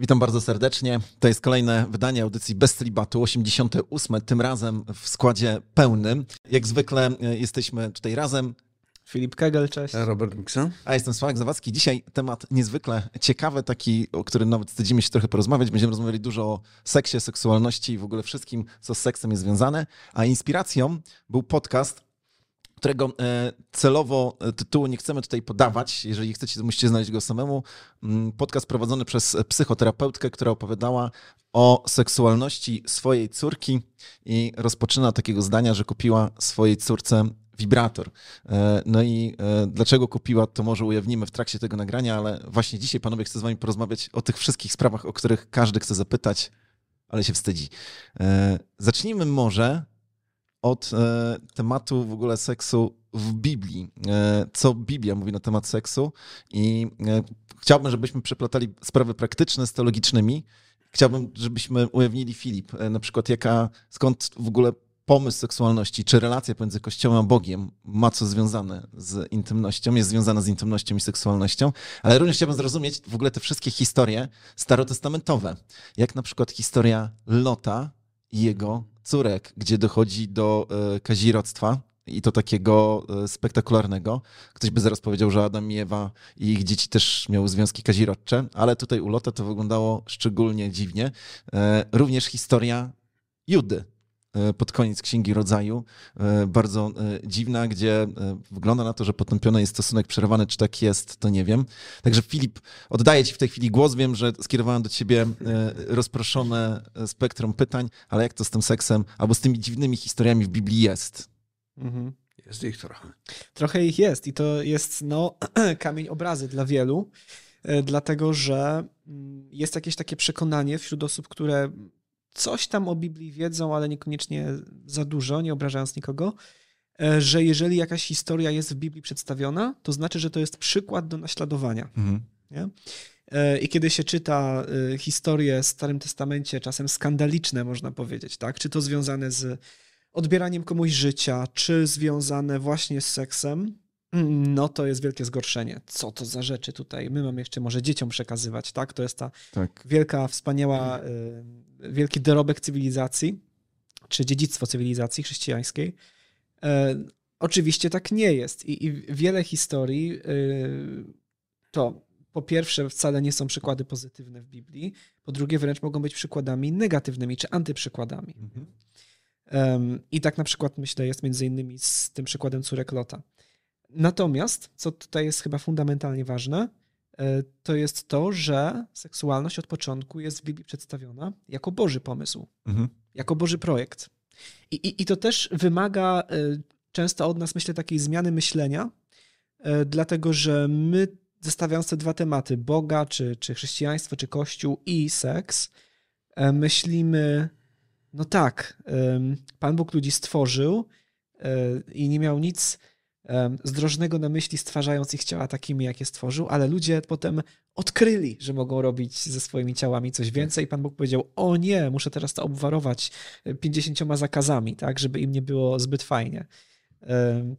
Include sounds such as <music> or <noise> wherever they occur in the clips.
Witam bardzo serdecznie. To jest kolejne wydanie audycji Bez Celibatu, 88. Tym razem w składzie pełnym. Jak zwykle e, jesteśmy tutaj razem. Filip Kegel, cześć. Robert Miksa. A jestem Sławek Zawadzki. Dzisiaj temat niezwykle ciekawy, taki, o którym nawet wstydzimy się trochę porozmawiać. Będziemy rozmawiali dużo o seksie, seksualności i w ogóle wszystkim, co z seksem jest związane. A inspiracją był podcast którego e, celowo e, tytułu nie chcemy tutaj podawać. Jeżeli chcecie, to musicie znaleźć go samemu. Mm, podcast prowadzony przez psychoterapeutkę, która opowiadała o seksualności swojej córki i rozpoczyna takiego zdania, że kupiła swojej córce wibrator. E, no i dlaczego kupiła, to może ujawnimy w trakcie tego nagrania, ale właśnie dzisiaj, panowie, chcę z wami porozmawiać o tych wszystkich sprawach, o których każdy chce zapytać, ale się wstydzi. Zacznijmy może od e, tematu w ogóle seksu w Biblii. E, co Biblia mówi na temat seksu i e, chciałbym, żebyśmy przeplatali sprawy praktyczne z teologicznymi. Chciałbym, żebyśmy ujawnili Filip, e, na przykład jaka, skąd w ogóle pomysł seksualności, czy relacja pomiędzy Kościołem a Bogiem ma co związane z intymnością, jest związana z intymnością i seksualnością, ale również chciałbym zrozumieć w ogóle te wszystkie historie starotestamentowe, jak na przykład historia Lota jego córek, gdzie dochodzi do e, kazirodztwa i to takiego e, spektakularnego. Ktoś by zaraz powiedział, że Adam i Ewa i ich dzieci też miały związki kazirodcze, ale tutaj u Lota to wyglądało szczególnie dziwnie. E, również historia Judy, pod koniec Księgi Rodzaju, e, bardzo e, dziwna, gdzie wygląda na to, że potępiony jest stosunek przerwany. Czy tak jest, to nie wiem. Także Filip, oddaję Ci w tej chwili głos. Wiem, że skierowałem do Ciebie rozproszone spektrum pytań, ale jak to z tym seksem albo z tymi dziwnymi historiami w Biblii jest? Mhm. Jest ich trochę. Trochę ich jest i to jest no, <clears throat> kamień obrazy dla wielu, dlatego że mm, jest jakieś takie przekonanie wśród osób, które coś tam o Biblii wiedzą, ale niekoniecznie za dużo, nie obrażając nikogo, e, że jeżeli jakaś historia jest w Biblii przedstawiona, to znaczy, że to jest przykład do naśladowania. Mhm. Nie? E, I kiedy się czyta e, historie w Starym Testamencie, czasem skandaliczne, można powiedzieć, tak? czy to związane z odbieraniem komuś życia, czy związane właśnie z seksem, no to jest wielkie zgorszenie. Co to za rzeczy tutaj? My mamy jeszcze może dzieciom przekazywać, tak? To jest ta tak. wielka, wspaniała, y, wielki dorobek cywilizacji, czy dziedzictwo cywilizacji chrześcijańskiej. Y, oczywiście tak nie jest. I, I, wiele historii y, to po pierwsze wcale nie są przykłady pozytywne w Biblii, po drugie wręcz mogą być przykładami negatywnymi czy antyprzykładami. Mhm. I tak na przykład myślę jest między innymi z tym przykładem córek Lota. Natomiast, co tutaj jest chyba fundamentalnie ważne, e, to jest to, że seksualność od początku jest w Biblii przedstawiona jako Boży pomysł, mhm. jako Boży projekt. I, i, I to też wymaga e, często od nas, myślę, takiej zmiany myślenia, e, dlatego że my, zestawiając te dwa tematy, Boga, czy, czy chrześcijaństwo, czy Kościół i seks, myślimy, no tak, Pan Bóg ludzi stworzył i nie miał nic zdrożnego na myśli, stwarzając ich ciała takimi, jakie stworzył, ale ludzie potem odkryli, że mogą robić ze swoimi ciałami coś więcej. Pan Bóg powiedział: O nie, muszę teraz to obwarować pięćdziesięcioma zakazami, tak, żeby im nie było zbyt fajnie.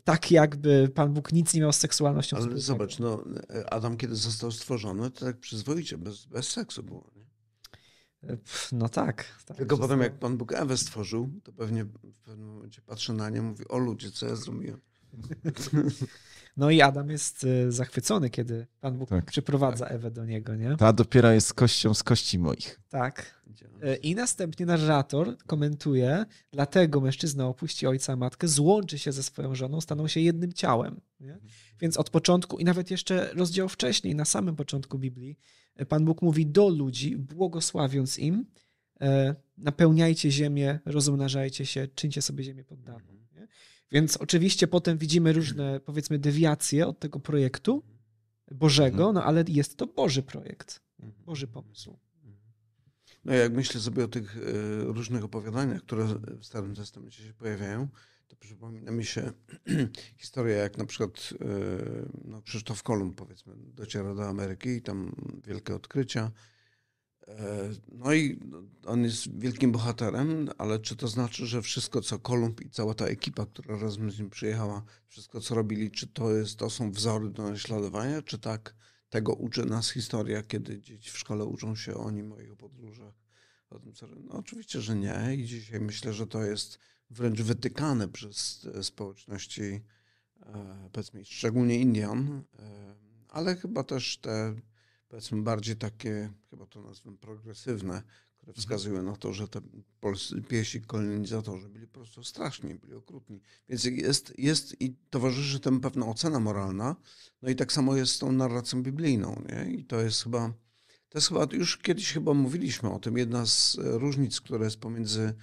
Tak jakby Pan Bóg nic nie miał z seksualnością. Ale zobacz, no, Adam kiedy został stworzony, to tak przyzwoicie, bez, bez seksu było. Nie? No tak. tak Tylko potem jak Pan Bóg Ewę stworzył, to pewnie w pewnym momencie patrzy na nie i mówi, o ludzie, co ja zrobiłem. <laughs> No i Adam jest y, zachwycony, kiedy Pan Bóg tak, przyprowadza tak. Ewę do niego, nie? Ta dopiero jest kością z kości moich. Tak. Y, I następnie narrator komentuje, dlatego mężczyzna opuści ojca, matkę, złączy się ze swoją żoną, staną się jednym ciałem. Nie? Więc od początku, i nawet jeszcze rozdział wcześniej, na samym początku Biblii, y, Pan Bóg mówi do ludzi, błogosławiąc im, napełniajcie ziemię, rozmnażajcie się, czyńcie sobie ziemię poddawną. Więc oczywiście potem widzimy różne, powiedzmy, dewiacje od tego projektu Bożego, no ale jest to Boży projekt. Boży pomysł. No jak myślę sobie o tych e, różnych opowiadaniach, które w Starym Testamencie się pojawiają, to przypomina mi się <clears throat> historia, jak na przykład e, no, Krzysztof Kolumb, powiedzmy, dociera do Ameryki i tam wielkie odkrycia, no i on jest wielkim bohaterem, ale czy to znaczy, że wszystko, co Kolumb i cała ta ekipa, która razem z nim przyjechała, wszystko, co robili, czy to, jest, to są wzory do naśladowania, czy tak tego uczy nas historia, kiedy dzieci w szkole uczą się o nim, o jego podróżach. O tym, co... No oczywiście, że nie. I dzisiaj myślę, że to jest wręcz wytykane przez społeczności, powiedzmy, szczególnie Indian, ale chyba też te, powiedzmy, bardziej takie, chyba to nazwę progresywne, które mhm. wskazują na to, że te polscy piesi kolonizatorzy byli po prostu straszni, byli okrutni. Więc jest, jest i towarzyszy temu pewna ocena moralna, no i tak samo jest z tą narracją biblijną, nie? I to jest chyba, to jest chyba, już kiedyś chyba mówiliśmy o tym, jedna z różnic, która jest pomiędzy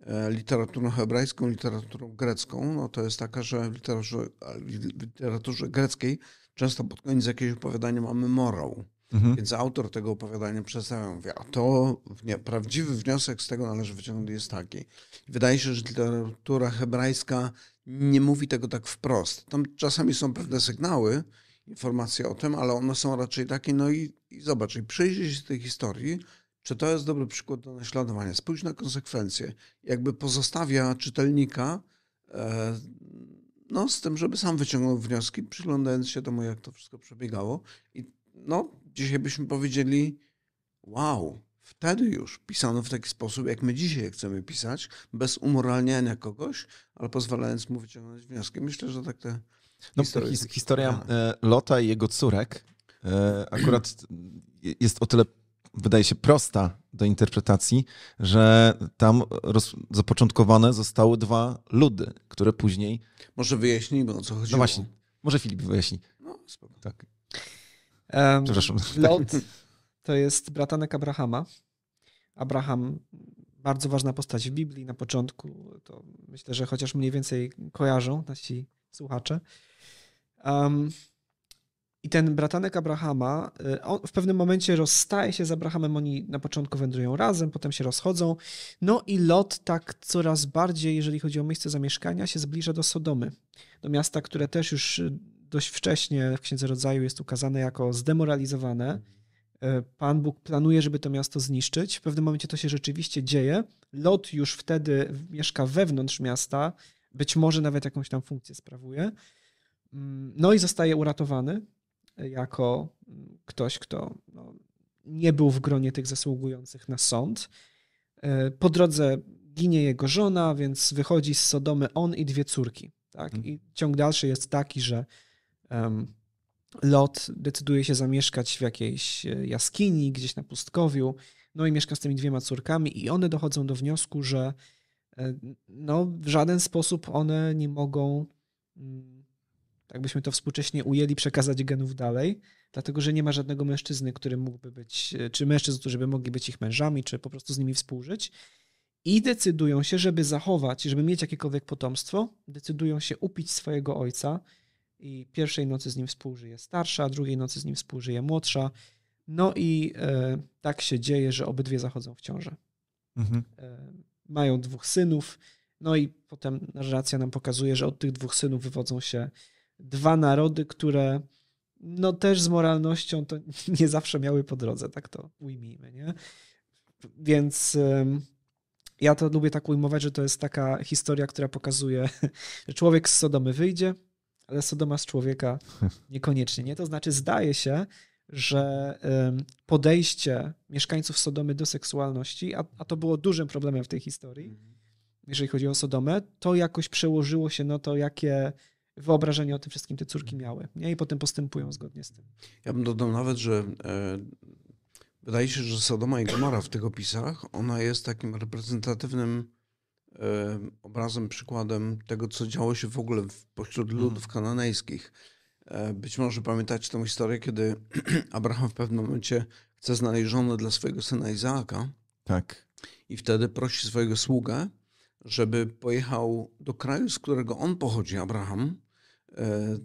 e, literaturą hebrajską, literaturą grecką, no to jest taka, że w literaturze, w literaturze greckiej często pod koniec jakiegoś opowiadania mamy morał. Mhm. Więc autor tego opowiadania przedstawia, mówi, a to nie, prawdziwy wniosek z tego należy wyciągnąć jest taki. Wydaje się, że literatura hebrajska nie mówi tego tak wprost. Tam czasami są pewne sygnały, informacje o tym, ale one są raczej takie, no i, i zobacz, i przyjrzyj się tej historii, czy to jest dobry przykład do naśladowania. Spójrz na konsekwencje. Jakby pozostawia czytelnika e, no, z tym, żeby sam wyciągnął wnioski, przyglądając się temu, jak to wszystko przebiegało. I no, dzisiaj byśmy powiedzieli, wow, wtedy już pisano w taki sposób, jak my dzisiaj chcemy pisać, bez umoralniania kogoś, ale pozwalając mu wyciągnąć wnioski. Myślę, że tak te no, his, historia e, Lota i jego córek e, akurat jest o tyle, wydaje się, prosta do interpretacji, że tam roz, zapoczątkowane zostały dwa ludy, które później... Może wyjaśnijmy, o co chodzi. No właśnie, może Filip wyjaśni. No, spoko. Tak. Um, Przepraszam. Lot <laughs> to jest bratanek Abrahama. Abraham, bardzo ważna postać w Biblii na początku. To myślę, że chociaż mniej więcej kojarzą nasi słuchacze. Um, I ten bratanek Abrahama, y, on w pewnym momencie rozstaje się z Abrahamem. Oni na początku wędrują razem, potem się rozchodzą. No i Lot tak coraz bardziej, jeżeli chodzi o miejsce zamieszkania, się zbliża do Sodomy. Do miasta, które też już dość wcześnie w Księdze Rodzaju jest ukazane jako zdemoralizowane. E, Pan Bóg planuje, żeby to miasto zniszczyć. W pewnym momencie to się rzeczywiście dzieje. Lot już wtedy mieszka wewnątrz miasta, być może nawet jakąś tam funkcję sprawuje. Mm, no i zostaje uratowany jako ktoś, kto no, nie był w gronie tych zasługujących na sąd. E, po drodze ginie jego żona, więc wychodzi z Sodomy on i dwie córki. Tak? Mhm. I ciąg dalszy jest taki, że Lot decyduje się zamieszkać w jakiejś e, jaskini, gdzieś na pustkowiu, no i mieszka z tymi dwiema córkami i one dochodzą do wniosku, że e, no, w żaden sposób one nie mogą, mm, tak byśmy to współcześnie ujęli, przekazać genów dalej, dlatego że nie ma żadnego mężczyzny, który mógłby być, e, czy mężczyzn, którzy by mogli być ich mężami, czy po prostu z nimi współżyć. I decydują się, żeby zachować, żeby mieć jakiekolwiek potomstwo, decydują się upić swojego ojca, i pierwszej nocy z nim współżyje starsza, drugiej nocy z nim współżyje młodsza. No i e, tak się dzieje, że obydwie zachodzą w ciążę. Mhm. E, mają dwóch synów, no i potem narracja nam pokazuje, że od tych dwóch synów wywodzą się dwa narody, które no też z moralnością to <laughs> nie zawsze miały po drodze, tak to ujmijmy, nie? Więc e, ja to lubię tak ujmować, że to jest taka historia, która pokazuje, <laughs> że człowiek z Sodomy wyjdzie, ale Sodoma z człowieka <laughs> niekoniecznie. Nie? To znaczy, zdaje się, że podejście mieszkańców Sodomy do seksualności, a, a to było dużym problemem w tej historii, mhm. jeżeli chodzi o Sodomę, to jakoś przełożyło się na to, jakie wyobrażenie o tym wszystkim te córki mhm. miały. Nie? I potem postępują zgodnie z tym. Ja bym dodał nawet, że e, wydaje się, że Sodoma i Gomora w tych opisach, ona jest takim reprezentatywnym obrazem, przykładem tego, co działo się w ogóle pośród mhm. ludów kananejskich. E, być może pamiętacie tę historię, kiedy <clears throat> Abraham w pewnym momencie chce znaleźć żonę dla swojego syna Izaaka. Tak. I wtedy prosi swojego sługę, żeby pojechał do kraju, z którego on pochodzi, Abraham, e,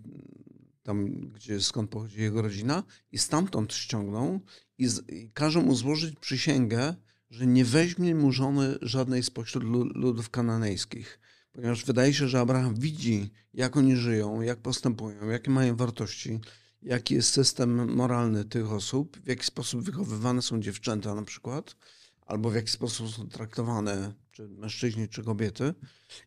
tam gdzie, skąd pochodzi jego rodzina, i stamtąd ściągnął i, z, i każe mu złożyć przysięgę, że nie weźmie mu żony żadnej spośród ludów kananejskich, ponieważ wydaje się, że Abraham widzi, jak oni żyją, jak postępują, jakie mają wartości, jaki jest system moralny tych osób, w jaki sposób wychowywane są dziewczęta na przykład, albo w jaki sposób są traktowane czy mężczyźni, czy kobiety.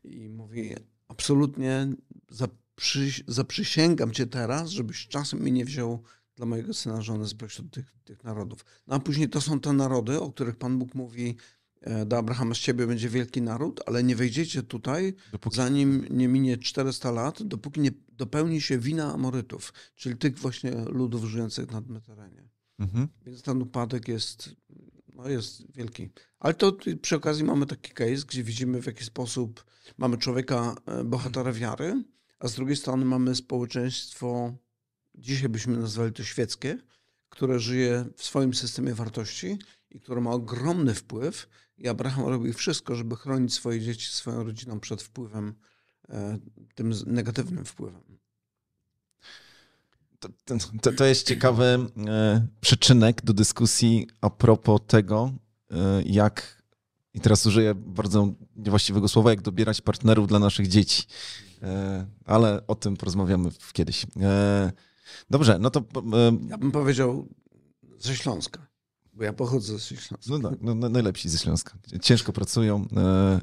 I mówi, absolutnie zaprzy, zaprzysięgam cię teraz, żebyś czasem mi nie wziął dla mojego syna żony spośród tych, tych narodów. No a później to są te narody, o których Pan Bóg mówi, e, do Abrahama z ciebie będzie wielki naród, ale nie wejdziecie tutaj, dopóki... zanim nie minie 400 lat, dopóki nie dopełni się wina Amorytów, czyli tych właśnie ludów żyjących na tym terenie. Mhm. Więc ten upadek jest, no jest wielki. Ale to przy okazji mamy taki case, gdzie widzimy w jaki sposób mamy człowieka, e, bohatera wiary, a z drugiej strony mamy społeczeństwo, dzisiaj byśmy nazwali to świeckie, które żyje w swoim systemie wartości i które ma ogromny wpływ. I Abraham robi wszystko, żeby chronić swoje dzieci, swoją rodziną przed wpływem, e, tym negatywnym wpływem. To, to, to jest ciekawy e, przyczynek do dyskusji a propos tego, e, jak, i teraz użyję bardzo niewłaściwego słowa, jak dobierać partnerów dla naszych dzieci. Ale o tym porozmawiamy kiedyś. E, dobrze, no to. E, ja bym powiedział ze Śląska. Bo ja pochodzę ze Śląska. No tak, no, najlepsi ze Śląska. Ciężko pracują.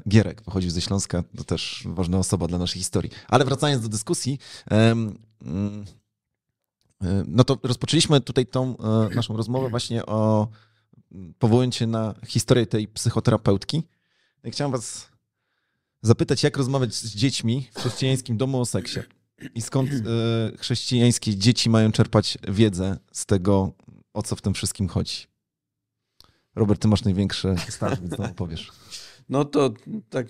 Gierek pochodził ze Śląska, to też ważna osoba dla naszej historii. Ale wracając do dyskusji, mm, no to rozpoczęliśmy tutaj tą naszą rozmowę właśnie o powołując się na historię tej psychoterapeutki. Chciałem was zapytać, jak rozmawiać z dziećmi w chrześcijańskim domu o seksie i skąd e, chrześcijańskie dzieci mają czerpać wiedzę z tego, o co w tym wszystkim chodzi. Robert, ty masz największy start, więc to powiesz. No to tak,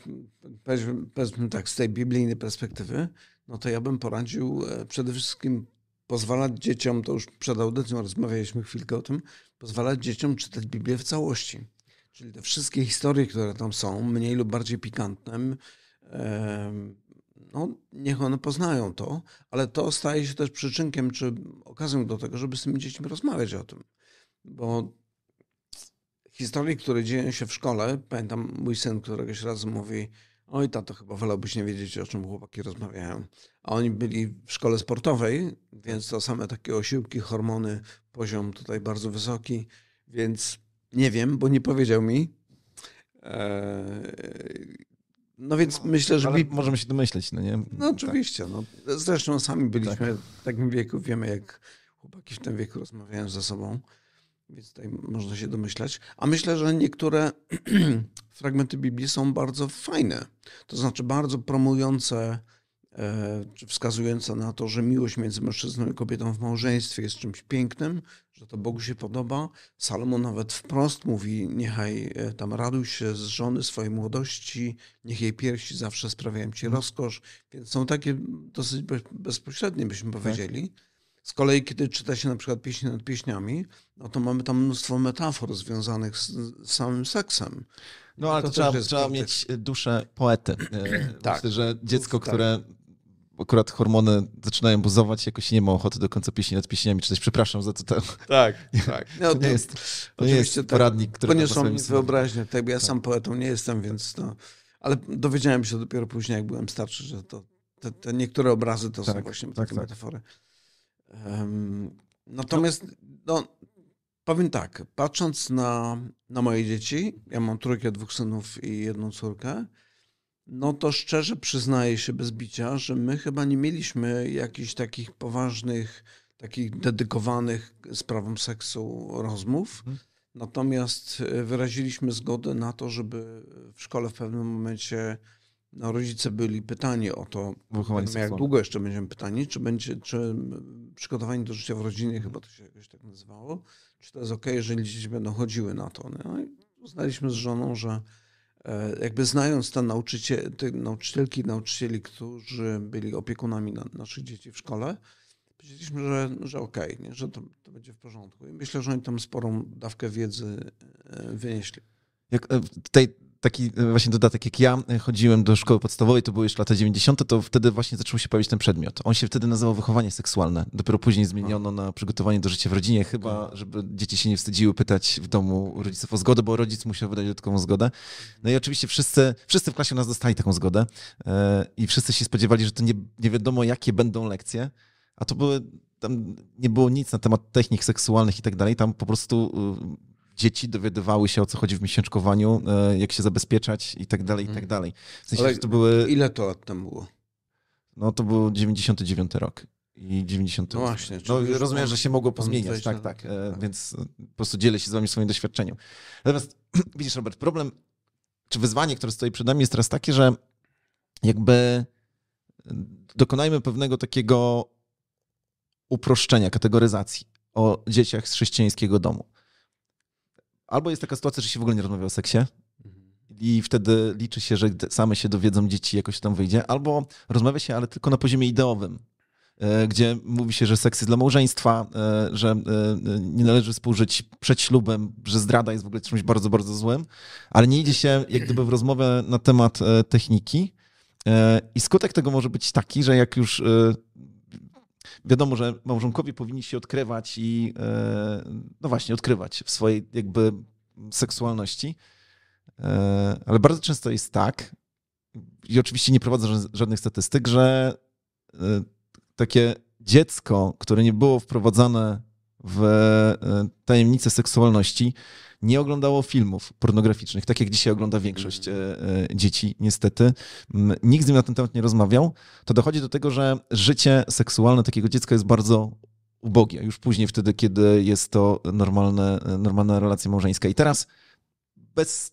powiedzmy tak, z tej biblijnej perspektywy, no to ja bym poradził e, przede wszystkim pozwalać dzieciom, to już przed audycją rozmawialiśmy chwilkę o tym, pozwalać dzieciom czytać Biblię w całości. Czyli te wszystkie historie, które tam są, mniej lub bardziej pikantne, no, niech one poznają to, ale to staje się też przyczynkiem czy okazją do tego, żeby z tymi dziećmi rozmawiać o tym. Bo historie, które dzieją się w szkole, pamiętam mój syn któregoś razu mówi, oj tato, chyba wolałbyś nie wiedzieć, o czym chłopaki rozmawiają. A oni byli w szkole sportowej, więc to same takie osiłki, hormony, poziom tutaj bardzo wysoki, więc nie wiem, bo nie powiedział mi. No więc no, myślę, że. Ale możemy się domyśleć, no nie? No oczywiście. No. Zresztą sami byliśmy tak. w takim wieku, wiemy, jak chłopaki w tym wieku rozmawiają ze sobą, więc tutaj można się domyślać. A myślę, że niektóre <clears throat> fragmenty Biblii są bardzo fajne. To znaczy bardzo promujące wskazująca na to, że miłość między mężczyzną i kobietą w małżeństwie jest czymś pięknym, że to Bogu się podoba. Salomon nawet wprost mówi, niechaj e, tam raduj się z żony swojej młodości, niech jej piersi zawsze sprawiają ci mhm. rozkosz. Więc są takie dosyć bezpośrednie, byśmy tak. powiedzieli. Z kolei, kiedy czyta się na przykład pieśni nad pieśniami, no to mamy tam mnóstwo metafor związanych z, z samym seksem. No ale to, to trzeba, trzeba mieć duszę poety. E, tak. Myślę, że dziecko, tak. które akurat hormony zaczynają buzować, jakoś nie ma ochoty do końca pieśni nad pieśniami czytać. Przepraszam za to. Tak, <laughs> tak. No, to nie jest, to nie jest tak, poradnik, który... Poniosło mi wyobraźnię, tak, ja tak. sam poetą nie jestem, więc to... Ale dowiedziałem się dopiero później, jak byłem starszy, że to, te, te niektóre obrazy to tak, są właśnie tak, takie tak. metafory. Um, natomiast, no, powiem tak, patrząc na, na moje dzieci, ja mam trójkę dwóch synów i jedną córkę, no to szczerze przyznaję się bez bicia, że my chyba nie mieliśmy jakichś takich poważnych, takich dedykowanych sprawom seksu rozmów. Hmm. Natomiast e, wyraziliśmy zgodę na to, żeby w szkole w pewnym momencie no, rodzice byli pytani o to, jak długo jeszcze będziemy pytani, czy będzie, czy przygotowanie do życia w rodzinie, chyba to się jakoś tak nazywało, czy to jest ok, jeżeli dzieci będą chodziły na to. No i uznaliśmy z żoną, że jakby znając te, te nauczycielki i nauczycieli, którzy byli opiekunami na, naszych dzieci w szkole, powiedzieliśmy, że, że okej, okay, że to, to, będzie w porządku. I myślę, że oni tam sporą dawkę wiedzy e, wynieśli. Jak e, taki e, właśnie dodatek, jak ja e, chodziłem do szkoły podstawowej, to były już lata 90., to wtedy właśnie zaczął się pojawić ten przedmiot. On się wtedy nazywał wychowanie seksualne. Dopiero później zmieniono na przygotowanie do życia w rodzinie, chyba, żeby dzieci się nie wstydziły pytać w domu rodziców o zgodę, bo rodzic musiał wydać dodatkową zgodę. No i oczywiście wszyscy, wszyscy w klasie u nas dostali taką zgodę e, i wszyscy się spodziewali, że to nie, nie wiadomo, jakie będą lekcje, a to były, tam nie było nic na temat technik seksualnych i tak dalej, tam po prostu dzieci dowiadywały się, o co chodzi w miesięczkowaniu, e, jak się zabezpieczać i tak dalej, i tak mhm. dalej. W sensie, Ale to były... ile to lat temu było? No to był 99 rok. i 90. No właśnie. No, rozumiem, że się mogło pozmieniać, 20 tak, tak, e, Więc e, po prostu dzielę się z wami swoim doświadczeniem. Natomiast <clears throat> widzisz, Robert, problem, czy wyzwanie, które stoi przed nami jest teraz takie, że jakby dokonajmy pewnego takiego uproszczenia, kategoryzacji o dzieciach z chrześcijańskiego domu. Albo jest taka sytuacja, że się w ogóle nie rozmawia o seksie, Mhm. i wtedy liczy się, że same się dowiedzą, dzieci jakoś tam wyjdzie, albo rozmawia się, ale tylko na poziomie ideowym, e, gdzie mówi się, że seks jest dla małżeństwa, e, że e, nie należy współżyć przed ślubem, że zdrada jest w ogóle czymś bardzo, bardzo złym, ale nie idzie się jak gdyby w rozmowę na temat techniki i skutek tego może być taki, że jak już wiadomo, że małżonkowie powinni się odkrywać i e, no właśnie, odkrywać w swojej jakby seksualności, E, ale bardzo często jest tak, i oczywiście nie prowadzę ża- żadnych statystyk, że e, takie dziecko, które nie było wprowadzane w e, tajemnicę seksualności, nie oglądało filmów pornograficznych, tak jak dzisiaj ogląda większość e, e, dzieci, niestety. M, Nikt z nim na ten temat nie rozmawiał. To dochodzi do tego, że życie seksualne takiego dziecka jest bardzo ubogie. Już później, wtedy, kiedy jest to normalne, normalna relacja małżeńska. I teraz bez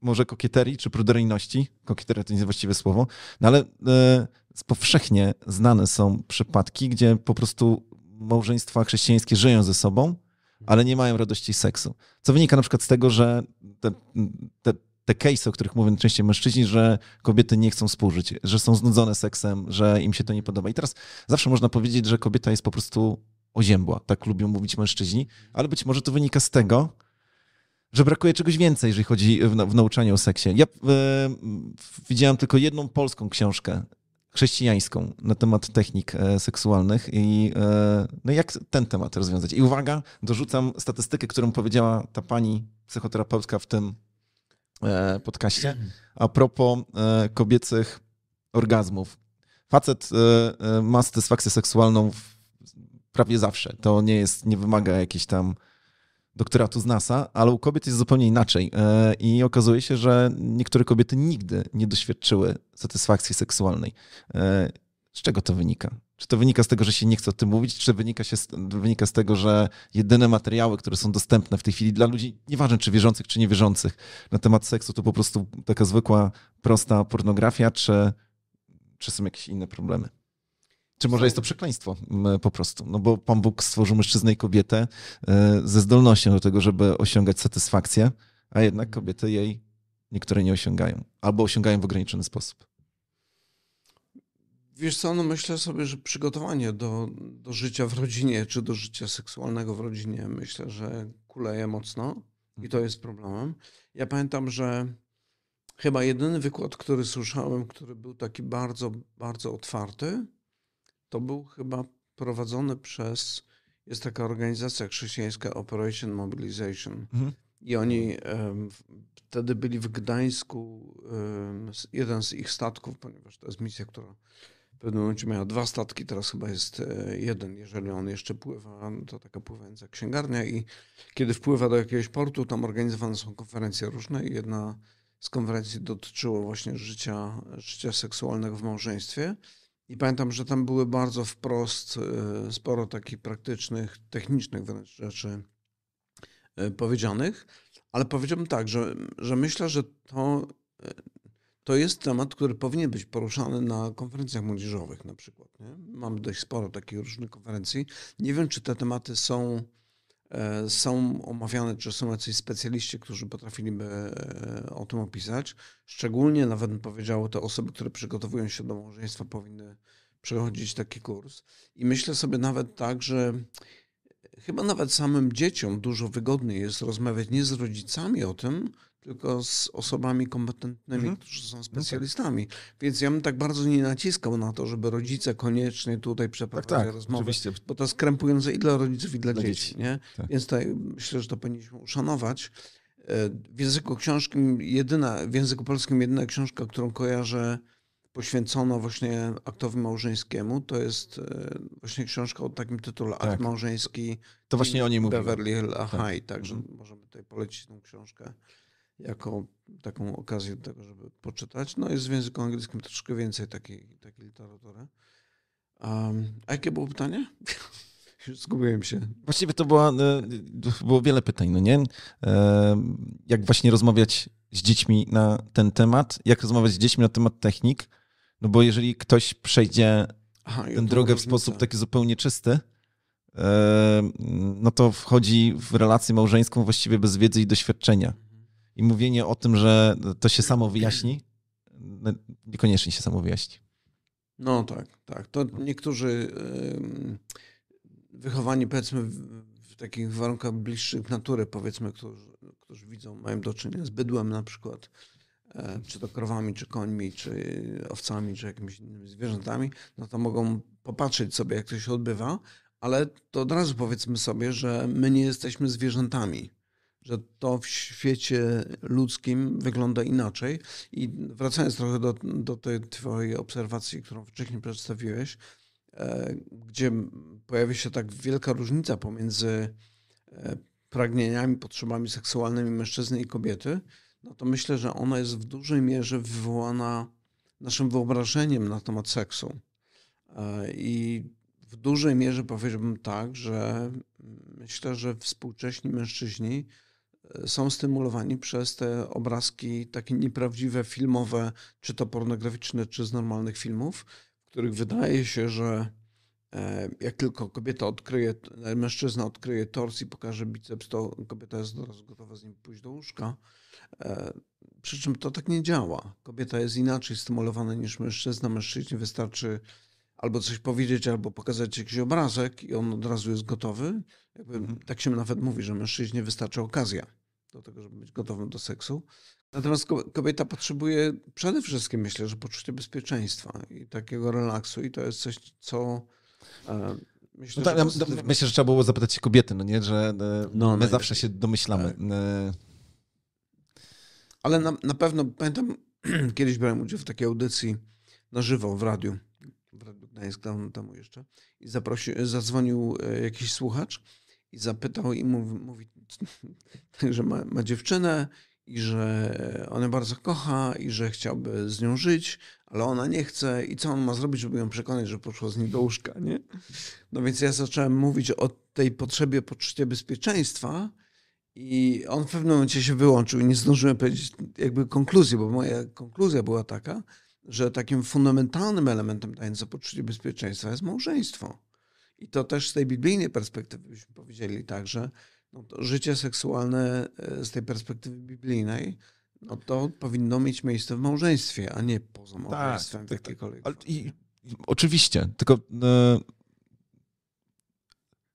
może kokieterii czy pruderyjności, kokieteria to nie jest właściwe słowo, no ale e, powszechnie znane są przypadki, gdzie po prostu małżeństwa chrześcijańskie żyją ze sobą, ale nie mają radości seksu. Co wynika na przykład z tego, że te, te, te case, o których mówią najczęściej mężczyźni, że kobiety nie chcą współżyć, że są znudzone seksem, że im się to nie podoba. I teraz zawsze można powiedzieć, że kobieta jest po prostu oziębła. Tak lubią mówić mężczyźni, ale być może to wynika z tego, że brakuje czegoś więcej, jeżeli chodzi w, w nauczaniu o seksie. Ja e, widziałem tylko jedną polską książkę chrześcijańską na temat technik e, seksualnych i e, no jak ten temat rozwiązać. I uwaga, dorzucam statystykę, którą powiedziała ta pani psychoterapeutka w tym e, podcaście a propos kobiecych orgazmów. Facet ma satysfakcję seksualną prawie zawsze. To nie jest, nie wymaga jakiejś tam doktoratu z NASA, ale u kobiet jest zupełnie inaczej. E, I okazuje się, że niektóre kobiety nigdy nie doświadczyły satysfakcji seksualnej. E, Z czego to wynika? Czy to wynika z tego, że się nie chce o tym mówić, czy wynika, się z, wynika z tego, że jedyne materiały, które są dostępne w tej chwili dla ludzi, nieważne czy wierzących, czy niewierzących, na temat seksu, to po prostu taka zwykła, prosta pornografia, czy, czy są jakieś inne problemy? Czy może jest to przekleństwo po prostu? No bo Pan Bóg stworzył mężczyznę i kobietę e, ze zdolnością do tego, żeby osiągać satysfakcję, a jednak kobiety jej niektóre nie osiągają. Albo osiągają w ograniczony sposób. Wiesz co, no myślę sobie, że przygotowanie do, do życia w rodzinie, czy do życia seksualnego w rodzinie, myślę, że kuleje mocno i to jest problemem. Ja pamiętam, że chyba jedyny wykład, który słyszałem, który był taki bardzo, bardzo otwarty, to był chyba prowadzony przez, jest taka organizacja chrześcijańska Operation Mobilization. Mhm. I oni w- wtedy byli w Gdańsku, z- jeden z ich statków, ponieważ to jest misja, która w pewnym momencie miała dwa statki, teraz chyba jest e, jeden, jeżeli on jeszcze pływa, to taka pływająca księgarnia i kiedy wpływa do jakiegoś portu, tam organizowane są konferencje różne i jedna z konferencji dotyczyła właśnie życia, życia seksualnego w małżeństwie. I pamiętam, że tam były bardzo wprost e, sporo takich praktycznych, technicznych wręcz rzeczy e, powiedzianych, ale powiedziałbym tak, że, że myślę, że to, e, to jest temat, który powinien być poruszany na konferencjach młodzieżowych na przykład. Nie? Dość sporo takich różnych konferencji. Nie wiem, czy te tematy są, są omawiane, czy są jacyś specjaliści, którzy potrafiliby e, o tym opisać. Szczególnie nawet bym powiedział, te osoby, które przygotowują się do małżeństwa powinny przechodzić taki kurs. I myślę sobie nawet tak, że chyba nawet samym dzieciom dużo wygodniej jest rozmawiać nie z rodzicami o tym, tylko z osobami kompetentnymi, Mhm. którzy są specjalistami. Więc ja bym tak bardzo nie naciskał na to, żeby rodzice koniecznie tutaj Tak, przeprowadzali tak, rozmowy, oczywiście. bo to jest krępujące i dla rodziców, i dla, Dla dzieci. dzieci, Nie? tak. Więc tutaj myślę, że to powinniśmy uszanować. E, W języku książki jedyna, w języku polskim jedyna książka, którą kojarzę poświęcona właśnie aktowi małżeńskiemu, to jest e, właśnie książka o takim tytule Tak. Akt małżeński To właśnie o niej mówiłem. Beverly Hill Tak. High, także możemy tutaj polecić tą książkę jako taką okazję do tego, żeby poczytać. No jest w języku angielskim troszkę więcej takiej, takiej literatury. Um, a jakie było pytanie? <laughs> Już zgubiłem się. Właściwie to była, e, było wiele pytań, no nie? E, jak właśnie rozmawiać z dziećmi na ten temat, jak rozmawiać z dziećmi na temat technik, no bo jeżeli ktoś przejdzie Aha, tę drogę w sposób taki zupełnie czysty, e, no to wchodzi w relację małżeńską właściwie bez wiedzy i doświadczenia. I mówienie o tym, że to się samo wyjaśni, no, niekoniecznie się samo wyjaśni. No tak, tak. To niektórzy wychowani powiedzmy w takich warunkach bliższych natury, powiedzmy, którzy, którzy widzą, mają do czynienia z bydłem na przykład, e, czy to krowami, czy końmi, czy owcami, czy jakimiś innymi zwierzętami, no to mogą popatrzeć sobie, jak to się odbywa, ale to od razu powiedzmy sobie, że my nie jesteśmy zwierzętami, że to w świecie ludzkim wygląda inaczej. I wracając trochę do, do tej twojej obserwacji, którą wcześniej przedstawiłeś, E, gdzie pojawia się tak wielka różnica pomiędzy e, pragnieniami, potrzebami seksualnymi mężczyzny i kobiety, no to myślę, że ona jest w dużej mierze wywołana naszym wyobrażeniem na temat seksu. E, I w dużej mierze powiedziałbym tak, że myślę, że współcześni mężczyźni są stymulowani przez te obrazki takie nieprawdziwe, filmowe, czy to pornograficzne, czy z normalnych filmów, których wydaje się, że e, jak tylko kobieta odkryje, mężczyzna odkryje tors i pokaże biceps, to kobieta jest od razu gotowa z nim pójść do łóżka. E, przy czym to tak nie działa. Kobieta jest inaczej stymulowana niż mężczyzna. Mężczyźnie wystarczy albo coś powiedzieć, albo pokazać jakiś obrazek i on od razu jest gotowy. Jakby, mhm. tak się nawet mówi, że mężczyźnie wystarczy okazja do tego, żeby być gotowym do seksu. Natomiast kobieta potrzebuje przede wszystkim, myślę, że poczucie bezpieczeństwa i takiego relaksu i to jest coś, co e, myślę, no tak, że... myślę, że trzeba było zapytać się kobiety, no nie, że e, no, my zawsze się domyślamy. Tak. E, Ale na, na pewno, pamiętam, <clears throat> kiedyś brałem udział w takiej audycji na żywo w radiu, w Radiu Gdańsk, dawno temu jeszcze, i zaprosił, zadzwonił jakiś słuchacz i zapytał i mówi, mówi <laughs> że ma, ma dziewczynę i że ona bardzo kocha i że chciałby z nią żyć, ale ona nie chce i co on ma zrobić, żeby ją przekonać, że poszła z nim do łóżka, nie? No więc ja zacząłem mówić o tej potrzebie poczucia bezpieczeństwa i on w pewnym momencie się wyłączył i nie zdążyłem powiedzieć jakby konkluzji, bo moja konkluzja była taka, że takim fundamentalnym elementem dającym poczucie bezpieczeństwa jest małżeństwo. I to też z tej biblijnej perspektywy byśmy powiedzieli tak, że no życie seksualne e, z tej perspektywy biblijnej, no to powinno mieć miejsce w małżeństwie, a nie poza tak, małżeństwem tak, tak, tak. I, oczywiście, tylko e,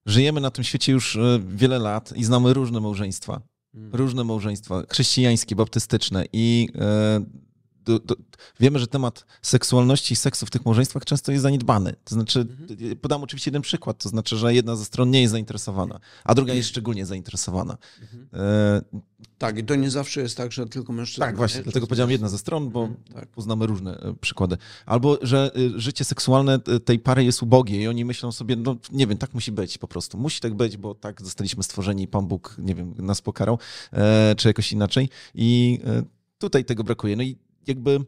żyjemy na tym świecie już e, wiele lat i znamy różne małżeństwa. Hmm. Różne małżeństwa, chrześcijańskie, baptystyczne i do, do, wiemy, że temat seksualności i seksu w tych małżeństwach często jest zaniedbany. To znaczy, mhm. podam oczywiście jeden przykład, to znaczy, że jedna ze stron nie jest zainteresowana, a druga jest szczególnie zainteresowana. Mhm. E... Tak, i to nie zawsze jest tak, że tylko mężczyzna. Tak, właśnie, nie? dlatego powiedziałem jedna ze stron, bo mhm, tak. poznamy różne e, przykłady. Albo, że e, życie seksualne e, tej pary jest ubogie i oni myślą sobie, no nie wiem, tak musi być po prostu. Musi tak być, bo tak zostaliśmy stworzeni i Pan Bóg, nie wiem, nas pokarał, e, czy jakoś inaczej. I e, tutaj tego brakuje. No i jakby.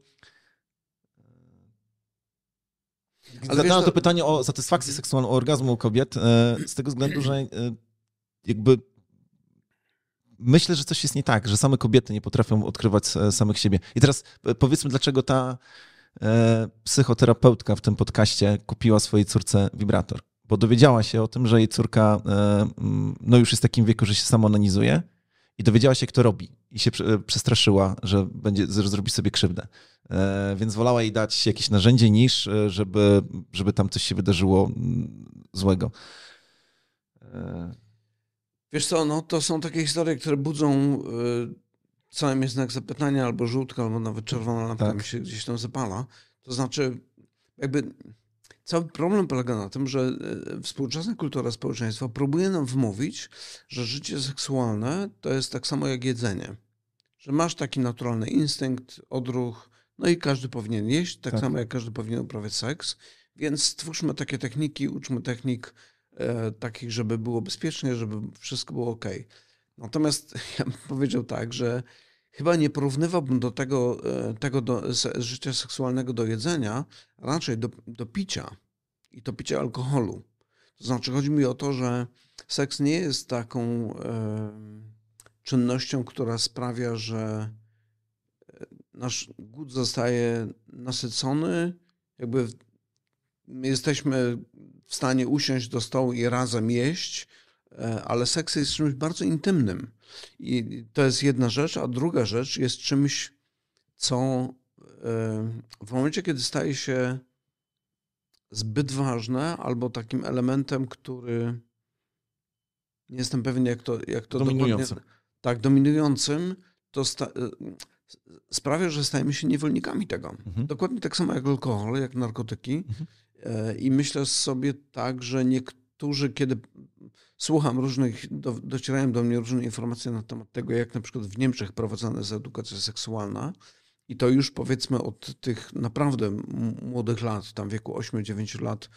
Ale zadałem to pytanie o satysfakcję mhm. seksualną, o orgazmu u kobiet, e, z tego względu, że e, jakby myślę, że coś jest nie tak, że same kobiety nie potrafią odkrywać e, samych siebie. I teraz powiedzmy, dlaczego ta psychoterapeutka w tym podcaście kupiła swojej córce wibrator. Bo dowiedziała się o tym, że jej córka no już jest w takim wieku, że się samo analizuje i dowiedziała się, kto robi. I się przestraszyła, że, będzie, że zrobi sobie krzywdę. E, więc wolała jej dać jakieś narzędzie niż, e, żeby, żeby tam coś się wydarzyło złego. E, Wiesz co, no to są takie historie, które budzą co najmniej znak zapytania, albo żółtka, albo nawet czerwona lampka tak. mi się gdzieś tam zapala. To znaczy, jakby Cały problem polega na tym, że e, współczesna kultura społeczeństwa próbuje nam wmówić, że życie seksualne to jest tak samo jak jedzenie. Że masz taki naturalny instynkt, odruch, no i każdy powinien jeść, tak, tak. samo jak każdy powinien uprawiać seks. Więc stwórzmy takie techniki, uczmy technik e, takich, żeby było bezpiecznie, żeby wszystko było ok. Natomiast <laughs> ja bym powiedział tak, że chyba nie porównywałbym do tego, e, tego do, życia seksualnego do jedzenia, raczej do, do picia i to picie alkoholu. To znaczy, chodzi mi o to, że seks nie jest taką e, czynnością, która sprawia, że e, nasz głód zostaje nasycony, jakby my jesteśmy w stanie usiąść do stołu i razem jeść, ale seks jest czymś bardzo intymnym. I to jest jedna rzecz, a druga rzecz jest czymś, co e, w momencie, kiedy staje się zbyt ważne albo takim elementem, który nie jestem pewien, jak to, jak to dominującym. tak, dominującym, to sta, e, sprawia, że stajemy się niewolnikami tego. Mhm. Dokładnie tak samo jak alkohol, jak narkotyki. Mhm. E, I myślę sobie tak, że niektórzy, kiedy słucham różnych, do, docierają do mnie różne informacje na temat tego, jak na przykład w Niemczech prowadzona jest edukacja seksualna, i to już powiedzmy od tych naprawdę młodych lat, tam wieku 8-9 lat,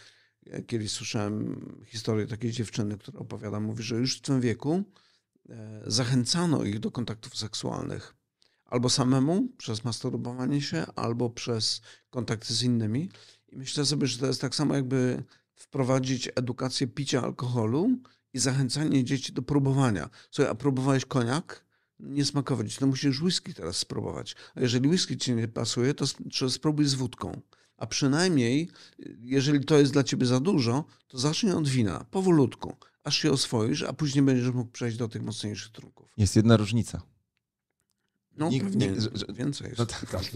kiedyś słyszałem historię takiej dziewczyny, która opowiada, mówi, że już w tym wieku e, zachęcano ich do kontaktów seksualnych. Albo samemu, przez masturbowanie się, albo przez kontakty z innymi. I myślę sobie, że to jest tak samo jakby wprowadzić edukację picia alkoholu i zachęcanie dzieci do próbowania. Słuchaj, a próbowałeś koniak? Nie smakować, to musisz whisky teraz spróbować. A jeżeli whisky ci nie pasuje, to spróbuj z wódką. A przynajmniej, jeżeli to jest dla ciebie za dużo, to zacznij od wina, powolutku, aż się oswoisz, a później będziesz mógł przejść do tych mocniejszych trunków. Jest jedna różnica. No, nikt, pewnie, nie, że, więcej jest. No tak. tak. <laughs>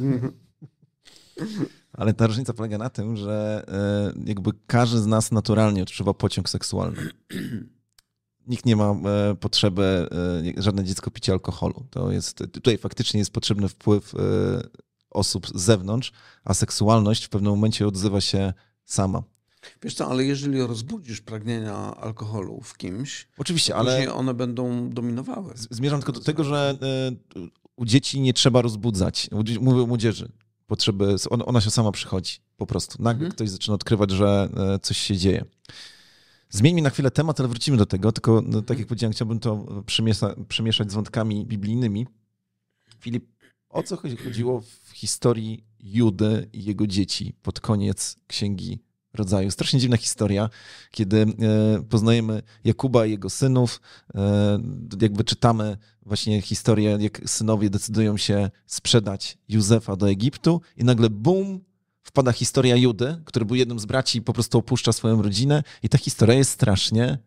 Ale ta różnica polega na tym, że e, jakby każdy z nas naturalnie odczuwa pociąg seksualny. <clears throat> Nikt nie ma e, potrzeby, e, żadne dziecko picia alkoholu. To jest, tutaj faktycznie jest potrzebny wpływ osób z zewnątrz, a seksualność w pewnym momencie odzywa się sama. Wiesz co, ale jeżeli rozbudzisz pragnienia alkoholu w kimś, oczywiście, ale one będą dominowały. Zmierzam tylko do tego, że u dzieci nie trzeba rozbudzać. Mówię o młodzieży potrzeby, ona się sama przychodzi po prostu. Nagle mhm. ktoś zaczyna odkrywać, że e, coś się dzieje. Zmieńmy na chwilę temat, ale wrócimy do tego, tylko no, tak jak powiedziałem, chciałbym to przemiesza, przemieszać z wątkami biblijnymi. Filip, o co chodziło w historii Judy i jego dzieci pod koniec Księgi rodzaju. Strasznie dziwna historia, kiedy e, poznajemy Jakuba i jego synów, e, jakby czytamy właśnie historię, jak synowie decydują się sprzedać Józefa do Egiptu i nagle bum, wpada historia Judy, który był jednym z braci i po prostu opuszcza swoją rodzinę i ta historia jest strasznie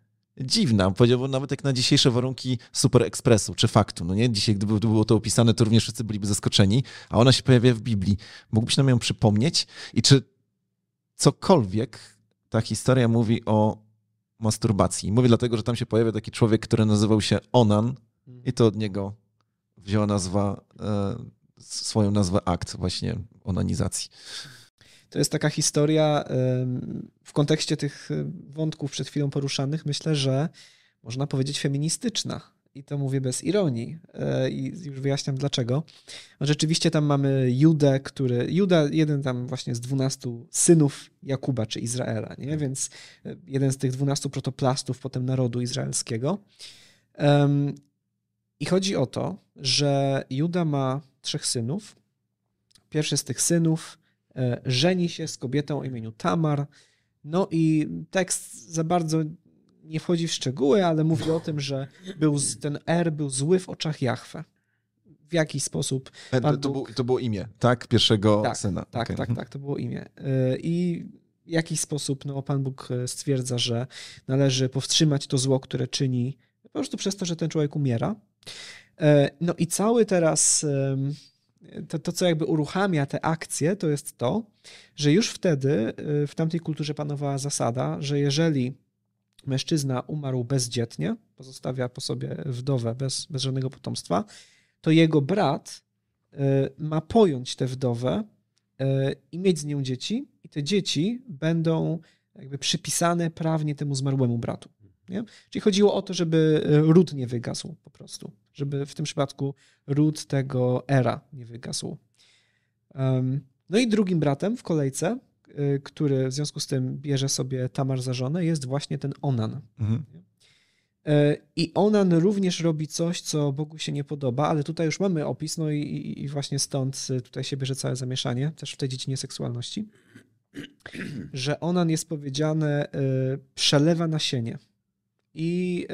dziwna. Powiedziałbym nawet jak na dzisiejsze warunki Super Expressu czy faktu. No nie? Dzisiaj, gdyby było to opisane, to również wszyscy byliby zaskoczeni, a ona się pojawia w Biblii. Mógłbyś nam ją przypomnieć? I czy cokolwiek ta historia mówi o masturbacji. Mówię dlatego, że tam się pojawia taki człowiek, który nazywał się Onan i to od niego wzięła nazwa, e, swoją nazwę akt właśnie onanizacji. To jest taka historia w kontekście tych wątków przed chwilą poruszanych, myślę, że można powiedzieć feministyczna i to mówię bez ironii e, i już wyjaśniam dlaczego. Rzeczywiście tam mamy Judę, który, Juda jeden tam właśnie z dwunastu synów Jakuba czy Izraela, nie? więc e, jeden z tych dwunastu protoplastów potem narodu izraelskiego. I chodzi o to, że Juda ma trzech synów. Pierwszy z tych synów żeni się z kobietą o imieniu Tamar. No i tekst za bardzo nie wchodzi w szczegóły, ale mówi o tym, że był, ten R był zły w oczach Jahwe. W jaki sposób. E, to, Bóg... to było imię, tak? Pierwszego tak, syna. Tak, okay. tak, mhm. tak, to było imię. E, I w jakiś sposób no, Pan Bóg e, stwierdza, że należy powstrzymać to zło, które czyni po prostu przez to, że ten człowiek umiera. No i cały teraz to, to, co jakby uruchamia te akcje, to jest to, że już wtedy w tamtej kulturze panowała zasada, że jeżeli mężczyzna umarł bezdzietnie, pozostawia po sobie wdowę bez, bez żadnego potomstwa, to jego brat y, ma pojąć tę wdowę y, i mieć z nią dzieci, i te dzieci będą jakby przypisane prawnie temu zmarłemu bratu. Nie? Czyli chodziło o to, żeby y, ród nie wygasł po prostu, żeby w tym przypadku ród tego era nie wygasł. No i drugim bratem w kolejce Y, który w związku z tym bierze sobie Tamar za żonę, jest właśnie ten Onan. Mhm. Y, I Onan również robi coś, co Bogu się nie podoba, ale tutaj już mamy opis, no i, i właśnie stąd tutaj się bierze całe zamieszanie, też w tej dziedzinie seksualności. że Onan jest powiedziane przelewa nasienie i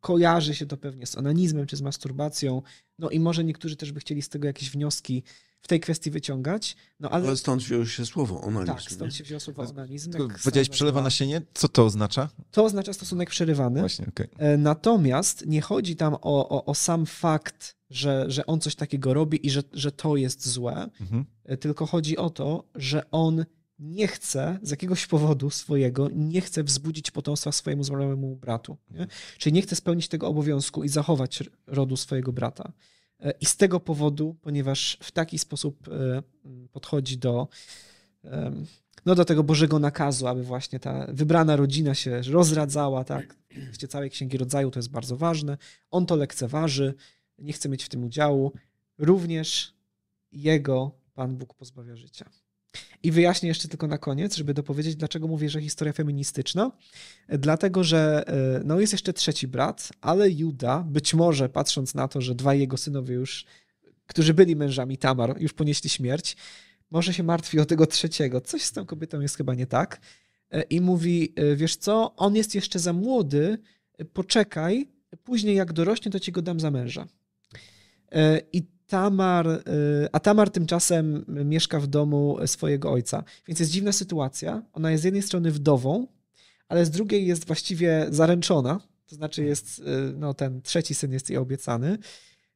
kojarzy się to pewnie z onanizmem czy z masturbacją. No i może niektórzy też by chcieli z tego jakieś wnioski w tej kwestii wyciągać. No ale, ale stąd wzięło się słowo onanizm. Tak, stąd się wzięło słowo onanizm. Powiedziałeś przelewa nasienie? Co to oznacza? To oznacza stosunek przerywany. Właśnie, okay. E, natomiast nie chodzi tam o, o, o, sam fakt, że, że on coś takiego robi i że, że to jest złe, mhm. E, tylko chodzi o to, że on nie chce, z jakiegoś powodu swojego, nie chce wzbudzić potomstwa swojemu zmarłemu bratu. Nie? Czyli nie chce spełnić tego obowiązku i zachować rodu swojego brata. E, I z tego powodu, ponieważ w taki sposób e, podchodzi do, no, do tego Bożego nakazu, aby właśnie ta wybrana rodzina się rozradzała, tak? <clears throat> W całej Księgi Rodzaju to jest bardzo ważne. On to lekceważy, nie chce mieć w tym udziału. Również jego Pan Bóg pozbawia życia. I wyjaśnię jeszcze tylko na koniec, żeby dopowiedzieć, dlaczego mówię, że historia feministyczna. Dlatego, że e, no, jest jeszcze trzeci brat, ale Juda, być może patrząc na to, że dwaj jego synowie już, którzy byli mężami Tamar, już ponieśli śmierć, może się martwi o tego trzeciego. Coś z tą kobietą jest chyba nie tak. E, I mówi, e, wiesz co, on jest jeszcze za młody, poczekaj, później jak dorośnie, to ci go dam za męża. I Tamar, y, a Tamar tymczasem mieszka w domu swojego ojca. Więc jest dziwna sytuacja. Ona jest z jednej strony wdową, ale z drugiej jest właściwie zaręczona. To znaczy jest, y, no ten trzeci syn jest jej obiecany.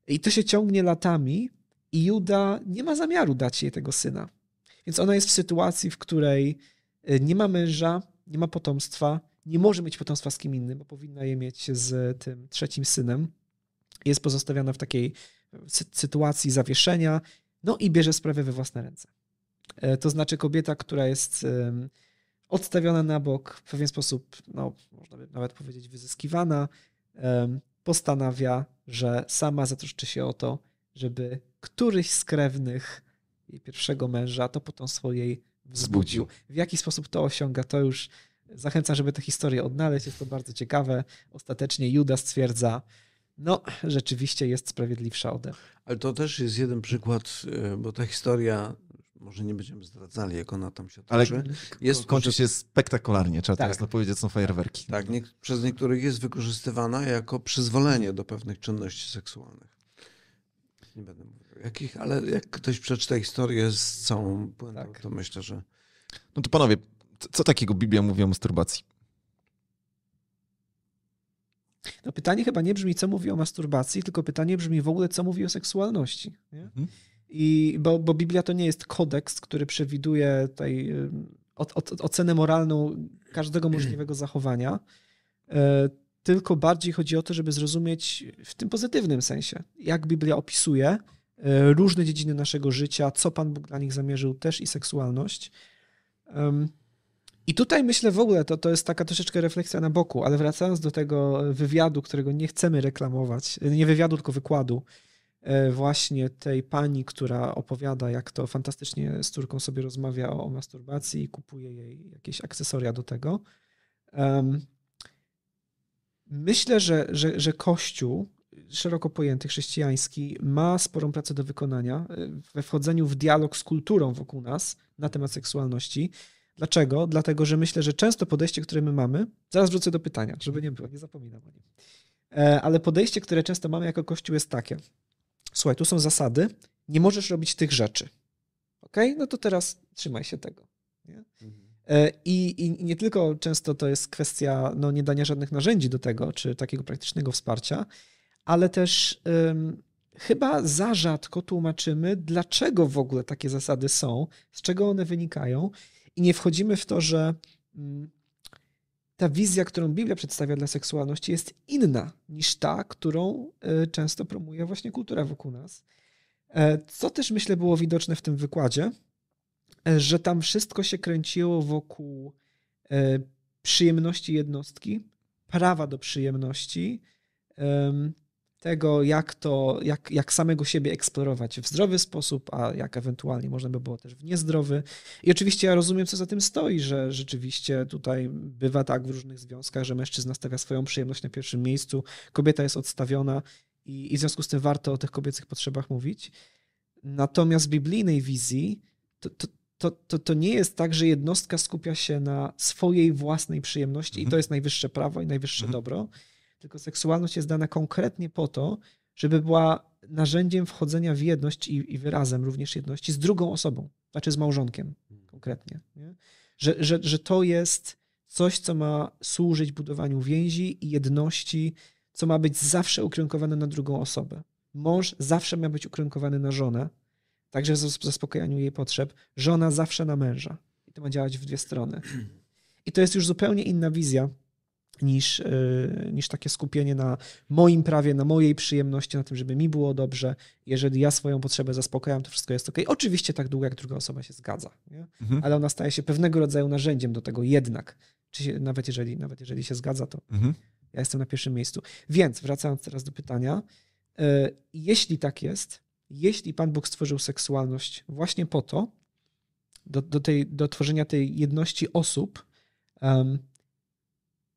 I to się ciągnie latami i Juda nie ma zamiaru dać jej tego syna. Więc ona jest w sytuacji, w której y, nie ma męża, nie ma potomstwa, nie może mieć potomstwa z kim innym, bo powinna je mieć z tym trzecim synem. Jest pozostawiona w takiej sytuacji zawieszenia, no i bierze sprawę we własne ręce. E, to znaczy kobieta, która jest odstawiona na bok, w pewien sposób, no, można by nawet powiedzieć, wyzyskiwana, postanawia, że sama zatroszczy się o to, żeby któryś z krewnych jej pierwszego męża to potomstwo jej wzbudził. W jaki sposób to osiąga, to już zachęcam, żeby tę historię odnaleźć. Jest to bardzo ciekawe. Ostatecznie Juda stwierdza, no, rzeczywiście jest sprawiedliwsza ode. Ale to też jest jeden przykład, e, bo ta historia, może nie będziemy zdradzali, jak ona tam się toczy. Ale jest, kończy się spektakularnie, trzeba tak. teraz powiedzieć, są fajerwerki. Tak, nie, przez niektórych jest wykorzystywana jako przyzwolenie do pewnych czynności seksualnych. Nie będę mówił jakich, ale jak ktoś przeczyta historię z całą puentą, tak. to myślę, że... No to panowie, co takiego Biblia mówi o masturbacji? No pytanie chyba nie brzmi, co mówi o masturbacji, tylko pytanie brzmi w ogóle, co mówi o seksualności. Mhm. I, bo, bo Biblia to nie jest kodeks, który przewiduje tutaj o, o, ocenę moralną każdego możliwego zachowania, e, tylko bardziej chodzi o to, żeby zrozumieć w tym pozytywnym sensie, jak Biblia opisuje e, różne dziedziny naszego życia, co Pan Bóg dla nich zamierzył, też i seksualność. I tutaj myślę w ogóle, to, to jest taka troszeczkę refleksja na boku, ale wracając do tego wywiadu, którego nie chcemy reklamować, nie wywiadu, tylko wykładu, e, właśnie tej pani, która opowiada, jak to fantastycznie z córką sobie rozmawia o, masturbacji i kupuje jej jakieś akcesoria do tego. Um, myślę, że, że, że Kościół, szeroko pojęty chrześcijański, ma sporą pracę do wykonania e, we wchodzeniu w dialog z kulturą wokół nas na temat seksualności Dlaczego? Dlatego, że myślę, że często podejście, które my mamy, zaraz wrócę do pytania, żeby nie było, nie zapominam o nim. E, ale podejście, które często mamy jako Kościół jest takie. Słuchaj, tu są zasady, nie możesz robić tych rzeczy. Ok? No to teraz trzymaj się tego. Nie? Mhm. E, I, I, nie tylko często to jest kwestia no, nie dania żadnych narzędzi do tego, czy takiego praktycznego wsparcia, ale też um, chyba za rzadko tłumaczymy, dlaczego w ogóle takie zasady są, z czego one wynikają i nie wchodzimy w to, że mm, ta wizja, którą Biblia przedstawia dla seksualności, jest inna niż ta, którą e, często promuje właśnie kultura wokół nas. E, co też myślę było widoczne w tym wykładzie, e, że tam wszystko się kręciło wokół przyjemności jednostki, prawa do przyjemności, tego, jak to, jak, jak samego siebie eksplorować w zdrowy sposób, a jak ewentualnie można by było też w niezdrowy. I oczywiście ja rozumiem, co za tym stoi, że rzeczywiście tutaj bywa tak w różnych związkach, że mężczyzna stawia swoją przyjemność na pierwszym miejscu, kobieta jest odstawiona i, i w związku z tym warto o tych kobiecych potrzebach mówić. Natomiast w biblijnej wizji to, to, to, to, to nie jest tak, że jednostka skupia się na swojej własnej przyjemności Mhm. i to jest najwyższe prawo i najwyższe Mhm. dobro, tylko seksualność jest dana konkretnie po to, żeby była narzędziem wchodzenia w jedność i, i wyrazem również jedności z drugą osobą, znaczy z małżonkiem konkretnie. Nie? Że, że, że to jest coś, co ma służyć budowaniu więzi i jedności, co ma być zawsze ukierunkowane na drugą osobę. Mąż zawsze ma być ukierunkowany na żonę, także w zas- zaspokojaniu jej potrzeb, żona zawsze na męża. I to ma działać w dwie strony. I to jest już zupełnie inna wizja niż, yy, niż takie skupienie na moim prawie, na mojej przyjemności, na tym, żeby mi było dobrze. Jeżeli ja swoją potrzebę zaspokajam, to wszystko jest ok. Oczywiście tak długo, jak druga osoba się zgadza. Mhm. Ale ona staje się pewnego rodzaju narzędziem do tego jednak. Czy się, nawet, jeżeli, nawet jeżeli się zgadza, to Mhm. ja jestem na pierwszym miejscu. Więc wracając teraz do pytania, e, jeśli tak jest, jeśli Pan Bóg stworzył seksualność właśnie po to, do, do, tej, do tworzenia tej jedności osób, em,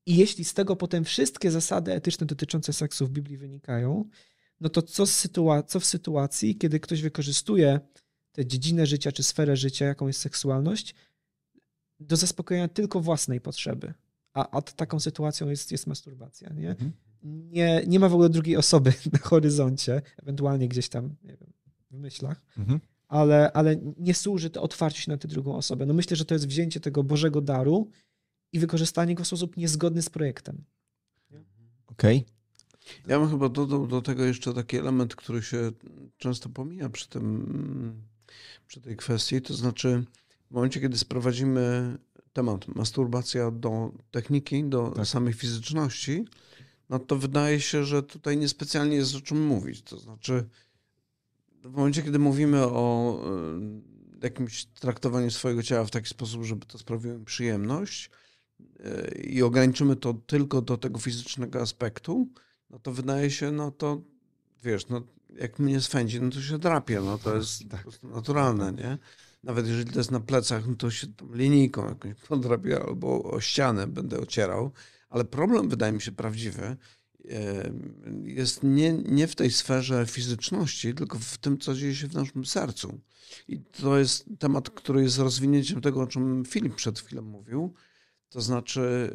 i jeśli z tego potem wszystkie zasady etyczne dotyczące seksu w Biblii wynikają, no to co, sytua- co w sytuacji, kiedy ktoś wykorzystuje tę dziedzinę życia czy sferę życia, jaką jest seksualność, do zaspokojenia tylko własnej potrzeby? A, a taką sytuacją jest, jest masturbacja. Nie? Mhm. Nie, nie ma w ogóle drugiej osoby <laughs> na horyzoncie, ewentualnie gdzieś tam, nie wiem, w myślach, Mhm. ale, ale nie służy to otwarciu się na tę drugą osobę. No myślę, że to jest wzięcie tego Bożego daru i wykorzystanie go w sposób niezgodny z projektem. Okej. Ja bym chyba dodał do tego jeszcze taki element, który się często pomija przy, tym, przy tej kwestii, to znaczy w momencie, kiedy sprowadzimy temat masturbacja do techniki, do Tak. samej fizyczności, no to wydaje się, że tutaj niespecjalnie jest o czym mówić. To znaczy w momencie, kiedy mówimy o y, jakimś traktowaniu swojego ciała w taki sposób, żeby to sprawiło mi przyjemność i ograniczymy to tylko do tego fizycznego aspektu, no to wydaje się, no to wiesz, no jak mnie swędzi, no to się drapie, no to jest Tak. po prostu naturalne, nie? Nawet jeżeli to jest na plecach, no to się tam linijką jakąś podrapię albo o ścianę będę ocierał, ale problem wydaje mi się prawdziwy e, jest nie, nie w tej sferze fizyczności, tylko w tym, co dzieje się w naszym sercu. I to jest temat, który jest rozwinięciem tego, o czym Filip przed chwilą mówił. To znaczy,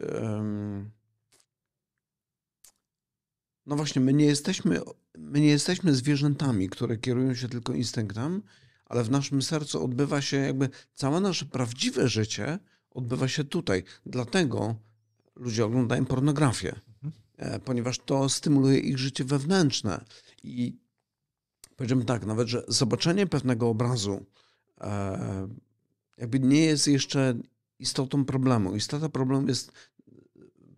no właśnie, my nie jesteśmy, my nie jesteśmy zwierzętami, które kierują się tylko instynktem, ale w naszym sercu odbywa się jakby całe nasze prawdziwe życie odbywa się tutaj. Dlatego ludzie oglądają pornografię, e, ponieważ to stymuluje ich życie wewnętrzne. I powiedziałbym tak, nawet, że zobaczenie pewnego obrazu e, jakby nie jest jeszcze istotą problemu. Istota problemu jest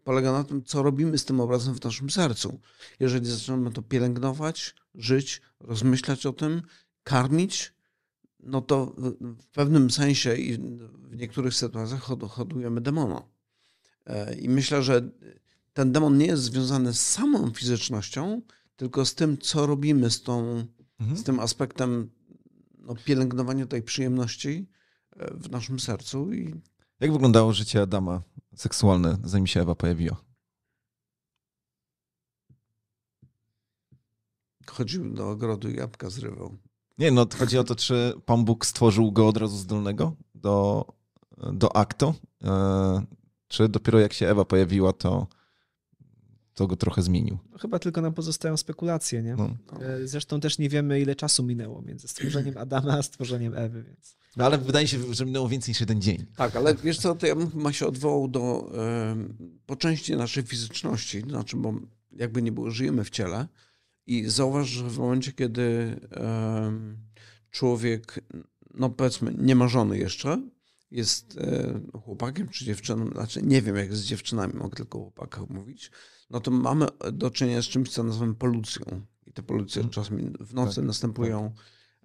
polega na tym, co robimy z tym obrazem w naszym sercu. Jeżeli zaczynamy to pielęgnować, żyć, rozmyślać o tym, karmić, no to w- pewnym sensie i w niektórych sytuacjach hod- hodujemy demona. E, I myślę, że ten demon nie jest związany z samą fizycznością, tylko z tym, co robimy z, tą, Mhm. z tym aspektem no, pielęgnowania tej przyjemności e, w naszym sercu. I Jak wyglądało życie Adama seksualne, zanim się Ewa pojawiła? chodził do ogrodu i jabłka zrywał. Nie, no chodzi o to, czy Pan Bóg stworzył go od razu zdolnego do, do aktu, e, czy dopiero jak się Ewa pojawiła, to, to go trochę zmienił. No, chyba tylko nam pozostają spekulacje, nie? No. E, Zresztą też nie wiemy, ile czasu minęło między stworzeniem Adama a stworzeniem Ewy, więc... no ale wydaje się, że minęło więcej niż jeden dzień. Tak, ale wiesz co, to ja bym chyba się odwołał do em, po części naszej fizyczności, znaczy, bo jakby nie było, żyjemy w ciele i zauważ, że w momencie, kiedy em, człowiek, no powiedzmy, nie ma żony jeszcze, jest e, chłopakiem czy dziewczyną, znaczy nie wiem jak z dziewczynami, mogę tylko o chłopakach mówić, no to mamy do czynienia z czymś, co nazywamy polucją. I te polucje Mhm. czasami w nocy Tak, następują.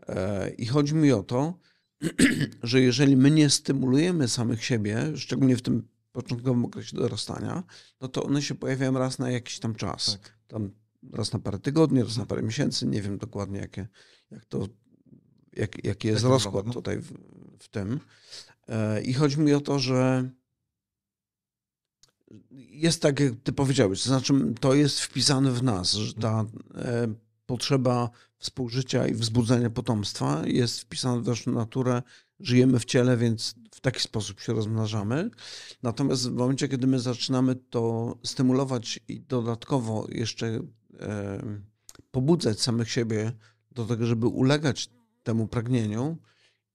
E, I chodzi mi o to, <clears throat> że jeżeli my nie stymulujemy samych siebie, szczególnie w tym początkowym okresie dorastania, no to one się pojawiają raz na jakiś tam czas. Tak. Tam raz na parę tygodni, raz na parę miesięcy, nie wiem dokładnie jakie, jak to, jak, jaki jest to rozkład no. tutaj w, w tym. E, I chodzi mi o to, że jest tak, jak ty powiedziałeś, to znaczy to jest wpisane w nas, że ta e, potrzeba współżycia i wzbudzenia potomstwa jest wpisana w naszą naturę żyjemy w ciele, więc w taki sposób się rozmnażamy. Natomiast w momencie, kiedy my zaczynamy to stymulować i dodatkowo jeszcze e, pobudzać samych siebie do tego, żeby ulegać temu pragnieniu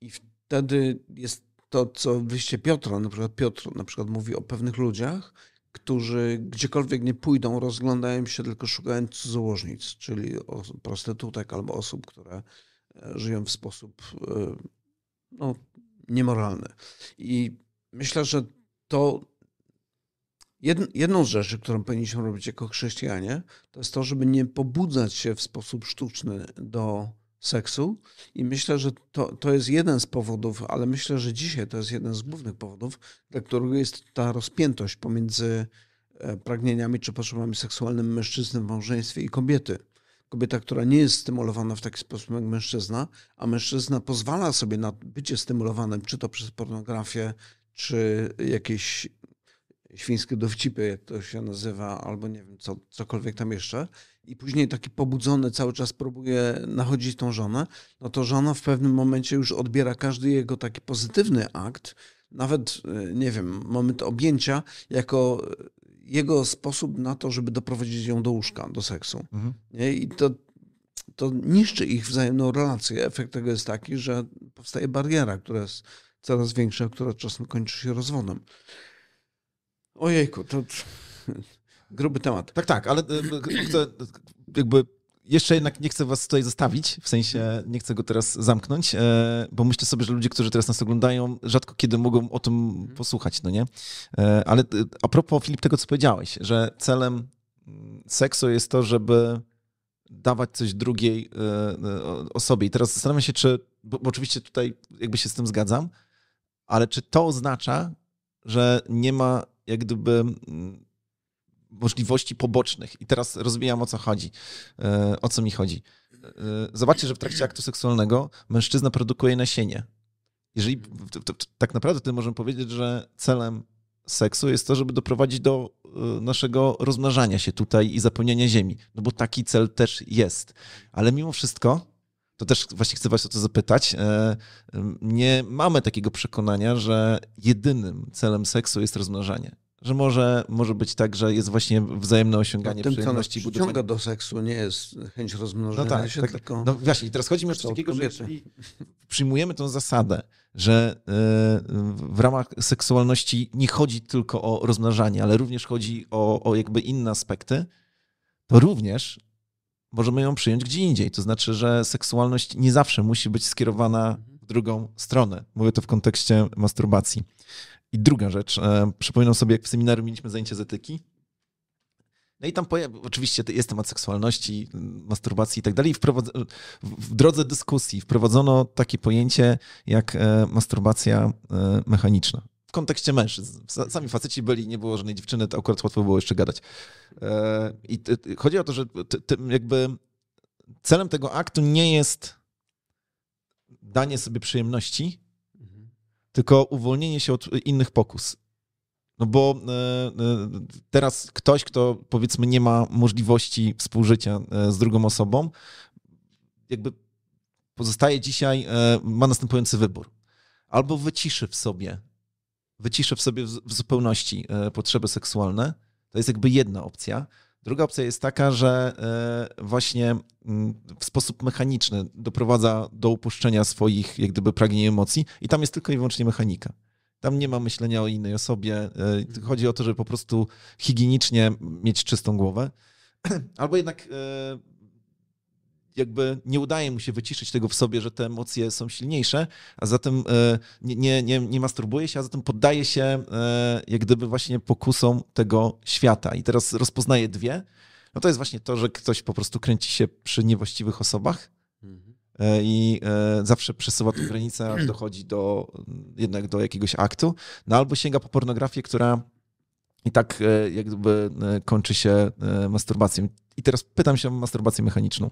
i wtedy jest to, co wyjście Piotra, na przykład Piotr na przykład mówi o pewnych ludziach, którzy gdziekolwiek nie pójdą, rozglądają się tylko szukając cudzołożnic, czyli prostytutek albo osób, które e, żyją w sposób e, no, niemoralny. I myślę, że to jedną z rzeczy, którą powinniśmy robić jako chrześcijanie, to jest to, żeby nie pobudzać się w sposób sztuczny do seksu. I myślę, że to, to jest jeden z powodów, ale myślę, że dzisiaj to jest jeden z głównych powodów, dla którego jest ta rozpiętość pomiędzy e, pragnieniami czy potrzebami seksualnymi mężczyzny w małżeństwie i kobiety. Kobieta, która nie jest stymulowana w taki sposób jak mężczyzna, a mężczyzna pozwala sobie na bycie stymulowanym, czy to przez pornografię, czy jakieś świńskie dowcipy, jak to się nazywa, albo nie wiem, co, cokolwiek tam jeszcze, i później taki pobudzony cały czas próbuje nachodzić tą żonę, no to żona w pewnym momencie już odbiera każdy jego taki pozytywny akt, nawet, e, nie wiem, moment objęcia, jako jego sposób na to, żeby doprowadzić ją do łóżka, do seksu. Mhm. I to, to niszczy ich wzajemną relację. Efekt tego jest taki, że powstaje bariera, która jest coraz większa, która czasem kończy się rozwodem. Ojejku, to gruby temat. Tak, tak, ale e, chcę jakby jeszcze jednak nie chcę was tutaj zostawić, w sensie nie chcę go teraz zamknąć, e, bo myślę sobie, że ludzie, którzy teraz nas oglądają, rzadko kiedy mogą o tym mhm. posłuchać, no nie? E, ale a propos, Filip, tego, co powiedziałeś, że celem mm, seksu jest to, żeby dawać coś drugiej osobie. I teraz zastanawiam się, czy, bo, bo oczywiście tutaj jakby się z tym zgadzam, ale czy to oznacza, że nie ma jak gdyby mm, możliwości pobocznych. I teraz rozwijam o co chodzi, e, o co mi chodzi. E, zobaczcie, że w trakcie aktu seksualnego mężczyzna produkuje nasienie. Jeżeli to, to, to, tak naprawdę to możemy powiedzieć, że celem seksu jest to, żeby doprowadzić do e, naszego rozmnażania się tutaj i zapełniania ziemi. No bo taki cel też jest. Ale mimo wszystko, to też właśnie chcę was o to zapytać, nie mamy takiego przekonania, że jedynym celem seksu jest rozmnażanie że może, może być tak, że jest właśnie wzajemne osiąganie no, tym, przyjemności. Tym, co nas do seksu, nie jest chęć rozmnożenia no tak, się, tak, tylko... No właśnie, teraz chodzi mi o coś takiego, że przyjmujemy tę zasadę, że e, w ramach seksualności nie chodzi tylko o rozmnażanie, ale również chodzi o, o jakby inne aspekty, to również możemy ją przyjąć gdzie indziej. To znaczy, że seksualność nie zawsze musi być skierowana w drugą stronę. Mówię to w kontekście masturbacji. I druga rzecz, e, przypominam sobie, jak w seminarium mieliśmy zajęcie z etyki. No i tam oczywiście jest temat seksualności, masturbacji i tak dalej. W drodze dyskusji wprowadzono takie pojęcie jak e, masturbacja e, mechaniczna. W kontekście mężczyzn. Sami faceci byli, nie było żadnej dziewczyny, to akurat łatwo było jeszcze gadać. I chodzi o to, że jakby celem tego aktu nie jest danie sobie przyjemności, tylko uwolnienie się od innych pokus. No bo e, e, teraz ktoś, kto powiedzmy nie ma możliwości współżycia e, z drugą osobą, jakby pozostaje dzisiaj, ma następujący wybór. Albo wyciszy w sobie, wyciszy w sobie w zupełności potrzeby seksualne, to jest jakby jedna opcja, Druga opcja jest taka, że e, właśnie mm, w sposób mechaniczny doprowadza do upuszczenia swoich jak gdyby pragnień emocji i tam jest tylko i wyłącznie mechanika. Tam nie ma myślenia o innej osobie. E, chodzi o to, żeby po prostu higienicznie mieć czystą głowę. <clears throat> Albo jednak e, jakby nie udaje mu się wyciszyć tego w sobie, że te emocje są silniejsze, a zatem e, nie, nie, nie, nie masturbuje się, a zatem poddaje się e, jak gdyby właśnie pokusom tego świata. I teraz rozpoznaje dwie. No to jest właśnie to, że ktoś po prostu kręci się przy niewłaściwych osobach e, i zawsze przesuwa tę granicę, aż dochodzi do jednak do jakiegoś aktu, no albo sięga po pornografię, która i tak jak gdyby kończy się masturbacją. I teraz pytam się o masturbację mechaniczną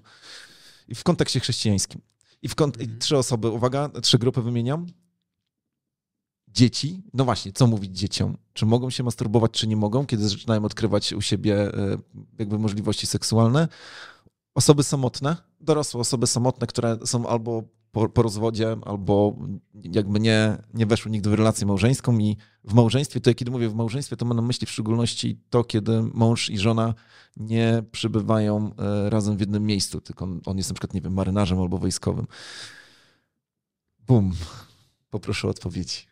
w kontekście chrześcijańskim. I, w kont- mhm. trzy osoby, uwaga, trzy grupy wymieniam. Dzieci, no właśnie, co mówić dzieciom? Czy mogą się masturbować, czy nie mogą, kiedy zaczynają odkrywać u siebie e, jakby możliwości seksualne? Osoby samotne, dorosłe osoby samotne, które są albo po, po rozwodzie albo jakby nie, nie weszły nigdy w relację małżeńską i w małżeństwie, to kiedy mówię w małżeństwie, to mam na myśli w szczególności to, kiedy mąż i żona nie przybywają e, razem w jednym miejscu, tylko on, on jest na przykład, nie wiem, marynarzem albo wojskowym. Bum. Poproszę o odpowiedzi.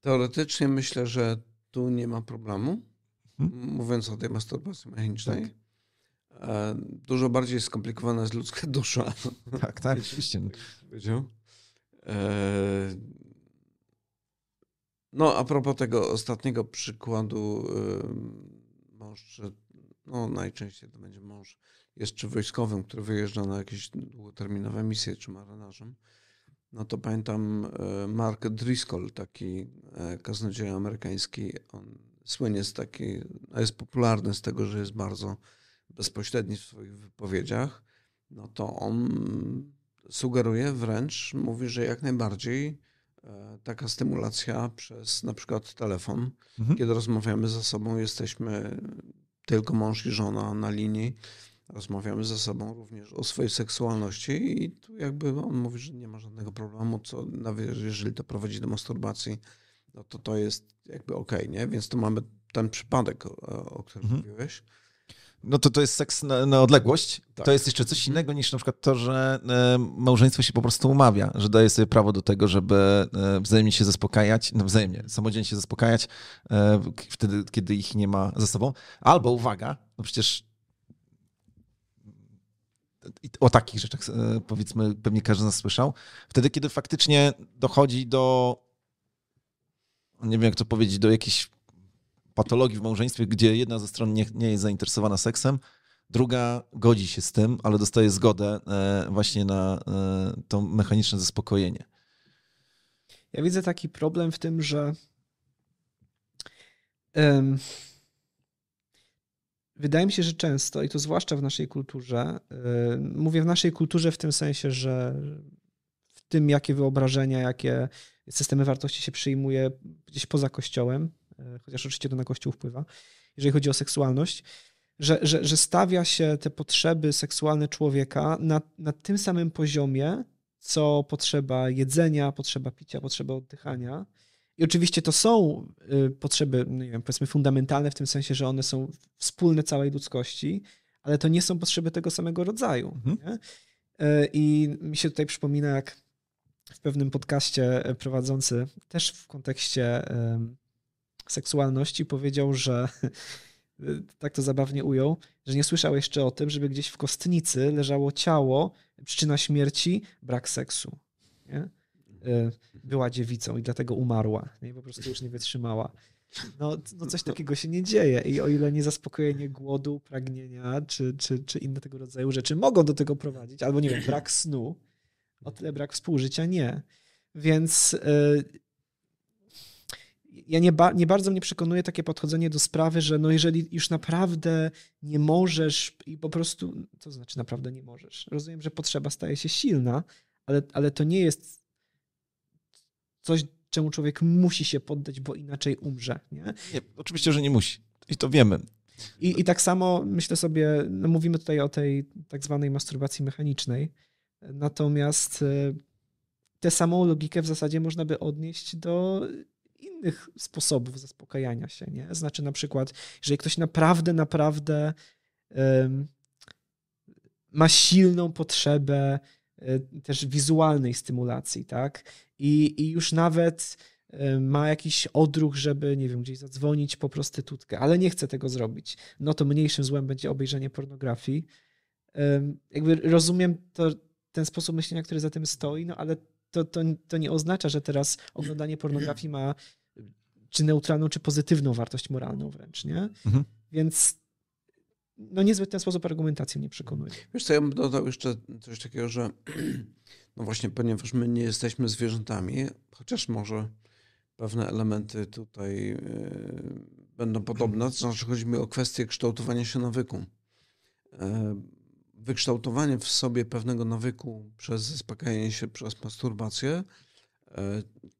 Teoretycznie myślę, że tu nie ma problemu, hmm? mówiąc o tej masturbacji mechanicznej. Tak. E, dużo bardziej skomplikowana jest ludzka <laughs> dusza. Tak, tak, oczywiście. E, no, a propos tego ostatniego przykładu, mąż, no najczęściej to będzie mąż, jest czy wojskowym, który wyjeżdża na jakieś długoterminowe misje, czy marynarzem, no to pamiętam e, Mark Driscoll, taki kaznodzieja amerykański, on słynie z takiej, jest popularny z tego, że jest bardzo bezpośredni w swoich wypowiedziach, no to on sugeruje wręcz, mówi, że jak najbardziej e, taka stymulacja przez na przykład telefon, mhm. kiedy rozmawiamy ze sobą, jesteśmy tylko mąż i żona na linii, rozmawiamy ze sobą również o swojej seksualności i tu jakby on mówi, że nie ma żadnego problemu, co nawet jeżeli to prowadzi do masturbacji, no to to jest jakby okej, okay, nie? Więc tu mamy ten przypadek, o, o którym mhm. mówiłeś. No to to jest seks na, na odległość. Tak. To jest jeszcze coś mhm. innego niż na przykład to, że e, małżeństwo się po prostu umawia, że daje sobie prawo do tego, żeby e, wzajemnie się zaspokajać, no wzajemnie, samodzielnie się zaspokajać e, wtedy, kiedy ich nie ma ze sobą. Albo, uwaga, no przecież o takich rzeczach powiedzmy pewnie każdy z nas słyszał, wtedy, kiedy faktycznie dochodzi do nie wiem jak to powiedzieć, do jakichś patologii w małżeństwie, gdzie jedna ze stron nie, nie jest zainteresowana seksem, druga godzi się z tym, ale dostaje zgodę e, właśnie na e, to mechaniczne zaspokojenie. Ja widzę taki problem w tym, że um, wydaje mi się, że często, i to zwłaszcza w naszej kulturze, um, mówię w naszej kulturze w tym sensie, że w tym, jakie wyobrażenia, jakie systemy wartości się przyjmuje gdzieś poza kościołem, chociaż oczywiście to na Kościół wpływa, jeżeli chodzi o seksualność, że, że, że stawia się te potrzeby seksualne człowieka na, na tym samym poziomie, co potrzeba jedzenia, potrzeba picia, potrzeba oddychania. I oczywiście to są y, potrzeby, no nie wiem, powiedzmy fundamentalne w tym sensie, że one są wspólne całej ludzkości, ale to nie są potrzeby tego samego rodzaju. Mhm. E, I mi się tutaj przypomina, jak w pewnym podcaście prowadzący, też w kontekście seksualności powiedział, że <laughs> tak to zabawnie ujął, że nie słyszał jeszcze o tym, żeby gdzieś w kostnicy leżało ciało, przyczyna śmierci, brak seksu. Nie? E, była dziewicą i dlatego umarła. Nie? Po prostu już nie wytrzymała. No, no coś takiego się nie dzieje i o ile nie zaspokojenie głodu, pragnienia czy, czy, czy inne tego rodzaju rzeczy mogą do tego prowadzić, albo nie wiem, brak snu, o tyle brak współżycia nie. Więc e, ja nie, ba, nie bardzo mnie przekonuje takie podchodzenie do sprawy, że no jeżeli już naprawdę nie możesz i po prostu, co znaczy naprawdę nie możesz? Rozumiem, że potrzeba staje się silna, ale, ale to nie jest coś, czemu człowiek musi się poddać, bo inaczej umrze. Nie, nie oczywiście, że nie musi. I to wiemy. I, I tak samo myślę sobie, no mówimy tutaj o tej tak zwanej masturbacji mechanicznej, natomiast e, tę samą logikę w zasadzie można by odnieść do innych sposobów zaspokajania się. Nie? Znaczy na przykład, jeżeli ktoś naprawdę, naprawdę ma silną potrzebę um, też wizualnej stymulacji, tak? I, i już nawet um, ma jakiś odruch, żeby, nie wiem, gdzieś zadzwonić po prostytutkę, ale nie chce tego zrobić, no to mniejszym złem będzie obejrzenie pornografii. jakby rozumiem to, ten sposób myślenia, który za tym stoi, no ale to, to, to nie oznacza, że teraz oglądanie pornografii ma czy neutralną, czy pozytywną wartość moralną wręcz, nie? Mhm. Więc no niezbyt ten sposób argumentacji mnie przekonuje. Wiesz co, ja bym dodał jeszcze coś takiego, że <clears throat> no właśnie, ponieważ my nie jesteśmy zwierzętami, chociaż może pewne elementy tutaj yy, będą podobne, to znaczy chodzi mi o kwestię kształtowania się nawyku. Yy, wykształtowanie w sobie pewnego nawyku przez zaspokajanie się przez masturbację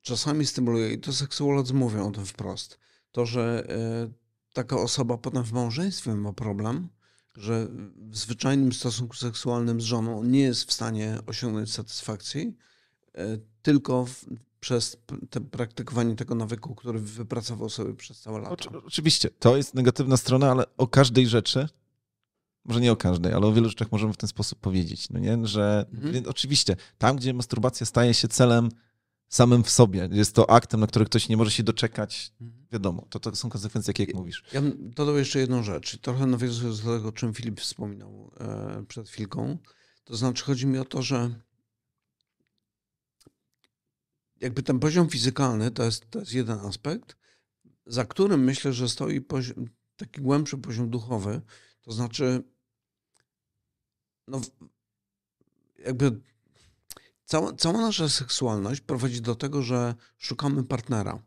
czasami stymuluje, i to seksuolodzy mówią o tym wprost, to, że e, taka osoba potem w małżeństwie ma problem, że w zwyczajnym stosunku seksualnym z żoną nie jest w stanie osiągnąć satysfakcji, e, tylko w, przez te praktykowanie tego nawyku, który wypracował sobie przez całe lata. Oczy, oczywiście, to jest negatywna strona, ale o każdej rzeczy, może nie o każdej, ale o wielu rzeczach możemy w ten sposób powiedzieć, no nie? że mhm. oczywiście tam, gdzie masturbacja staje się celem samym w sobie, jest to aktem, na który ktoś nie może się doczekać, mhm. wiadomo, to, to są konsekwencje, jakie jak mówisz. Ja bym dodał jeszcze jedną rzecz, trochę nawiązując do tego, o czym Filip wspominał e, przed chwilką, to znaczy chodzi mi o to, że jakby ten poziom fizykalny to jest, to jest jeden aspekt, za którym myślę, że stoi poziom, taki głębszy poziom duchowy, to znaczy no, jakby cała, cała nasza seksualność prowadzi do tego, że szukamy partnera.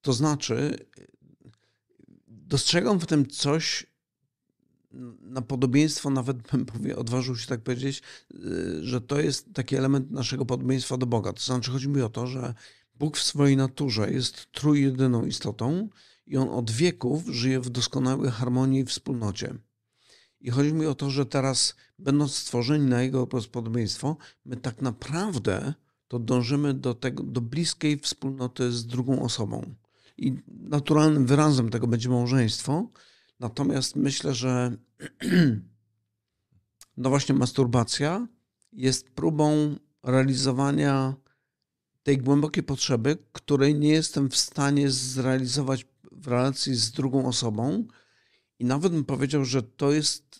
To znaczy, dostrzegam w tym coś na podobieństwo, nawet bym <laughs> powie, odważył się tak powiedzieć, y, że to jest taki element naszego podobieństwa do Boga. To znaczy, chodzi mi o to, że Bóg w swojej naturze jest trójjedyną istotą i on od wieków żyje w doskonałej harmonii i wspólnocie. I chodzi mi o to, że teraz, będąc stworzeni na Jego podobieństwo, my tak naprawdę to dążymy do, tego, do bliskiej wspólnoty z drugą osobą. I naturalnym wyrazem tego będzie małżeństwo. Natomiast myślę, że <clears throat> no właśnie masturbacja jest próbą realizowania tej głębokiej potrzeby, której nie jestem w stanie zrealizować w relacji z drugą osobą. I nawet bym powiedział, że to jest,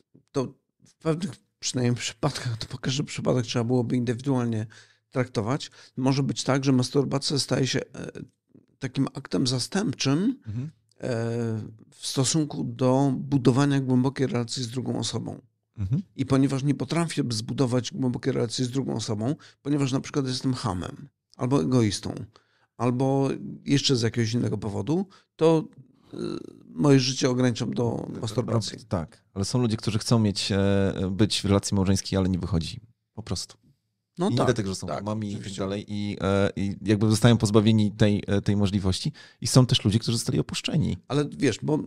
w pewnych przynajmniej przypadkach, to po każdy przypadek trzeba byłoby indywidualnie traktować. Może być tak, że masturbacja staje się e, takim aktem zastępczym mhm. E, w stosunku do budowania głębokiej relacji z drugą osobą. Mhm. I ponieważ nie potrafię zbudować głębokiej relacji z drugą osobą, ponieważ na przykład jestem hamem, albo egoistą, albo jeszcze z jakiegoś innego powodu, to moje życie ograniczam do masturbacji. Tak, ale są ludzie, którzy chcą mieć, e, być w relacji małżeńskiej, ale nie wychodzi. Po prostu. No I tak, nie dlatego, że są tak, mamami i tak dalej i, e, i jakby zostają pozbawieni tej, e, tej możliwości. I są też ludzie, którzy zostali opuszczeni. Ale wiesz, bo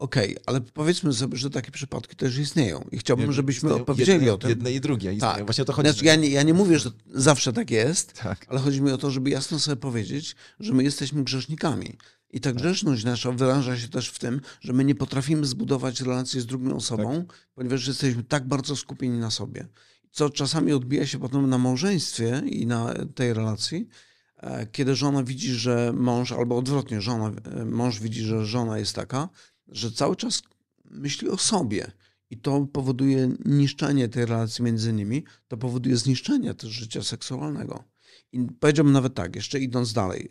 Okej, okay, ale powiedzmy sobie, że takie przypadki też istnieją i chciałbym, żebyśmy opowiedzieli jedne, o tym. Jedne i drugie istnieją. Tak. Właśnie o to chodzi. Znaczy, ja, nie, ja nie mówię, że zawsze tak jest, tak. ale chodzi mi o to, żeby jasno sobie powiedzieć, że my jesteśmy grzesznikami. I ta tak. grzeszność nasza wyraża się też w tym, że my nie potrafimy zbudować relacji z drugą osobą, tak. ponieważ jesteśmy tak bardzo skupieni na sobie. Co czasami odbija się potem na małżeństwie i na tej relacji, e, kiedy żona widzi, że mąż, albo odwrotnie, żona, e, mąż widzi, że żona jest taka, że cały czas myśli o sobie. I to powoduje niszczenie tej relacji między nimi, to powoduje zniszczenie też życia seksualnego. I powiedziałbym nawet tak, jeszcze idąc dalej,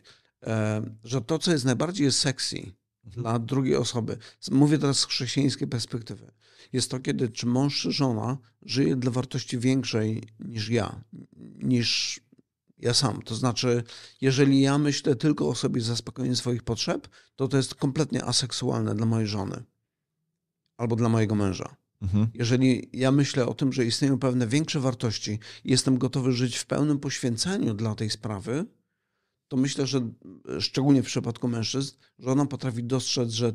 że to, co jest najbardziej sexy mhm. dla drugiej osoby, mówię teraz z chrześcijańskiej perspektywy, jest to, kiedy czy mąż, czy żona żyje dla wartości większej niż ja, niż ja sam. To znaczy, jeżeli ja myślę tylko o sobie zaspokojeniu swoich potrzeb, to to jest kompletnie aseksualne dla mojej żony albo dla mojego męża. Mhm. Jeżeli ja myślę o tym, że istnieją pewne większe wartości i jestem gotowy żyć w pełnym poświęceniu dla tej sprawy, to myślę, że szczególnie w przypadku mężczyzn, że ona potrafi dostrzec, że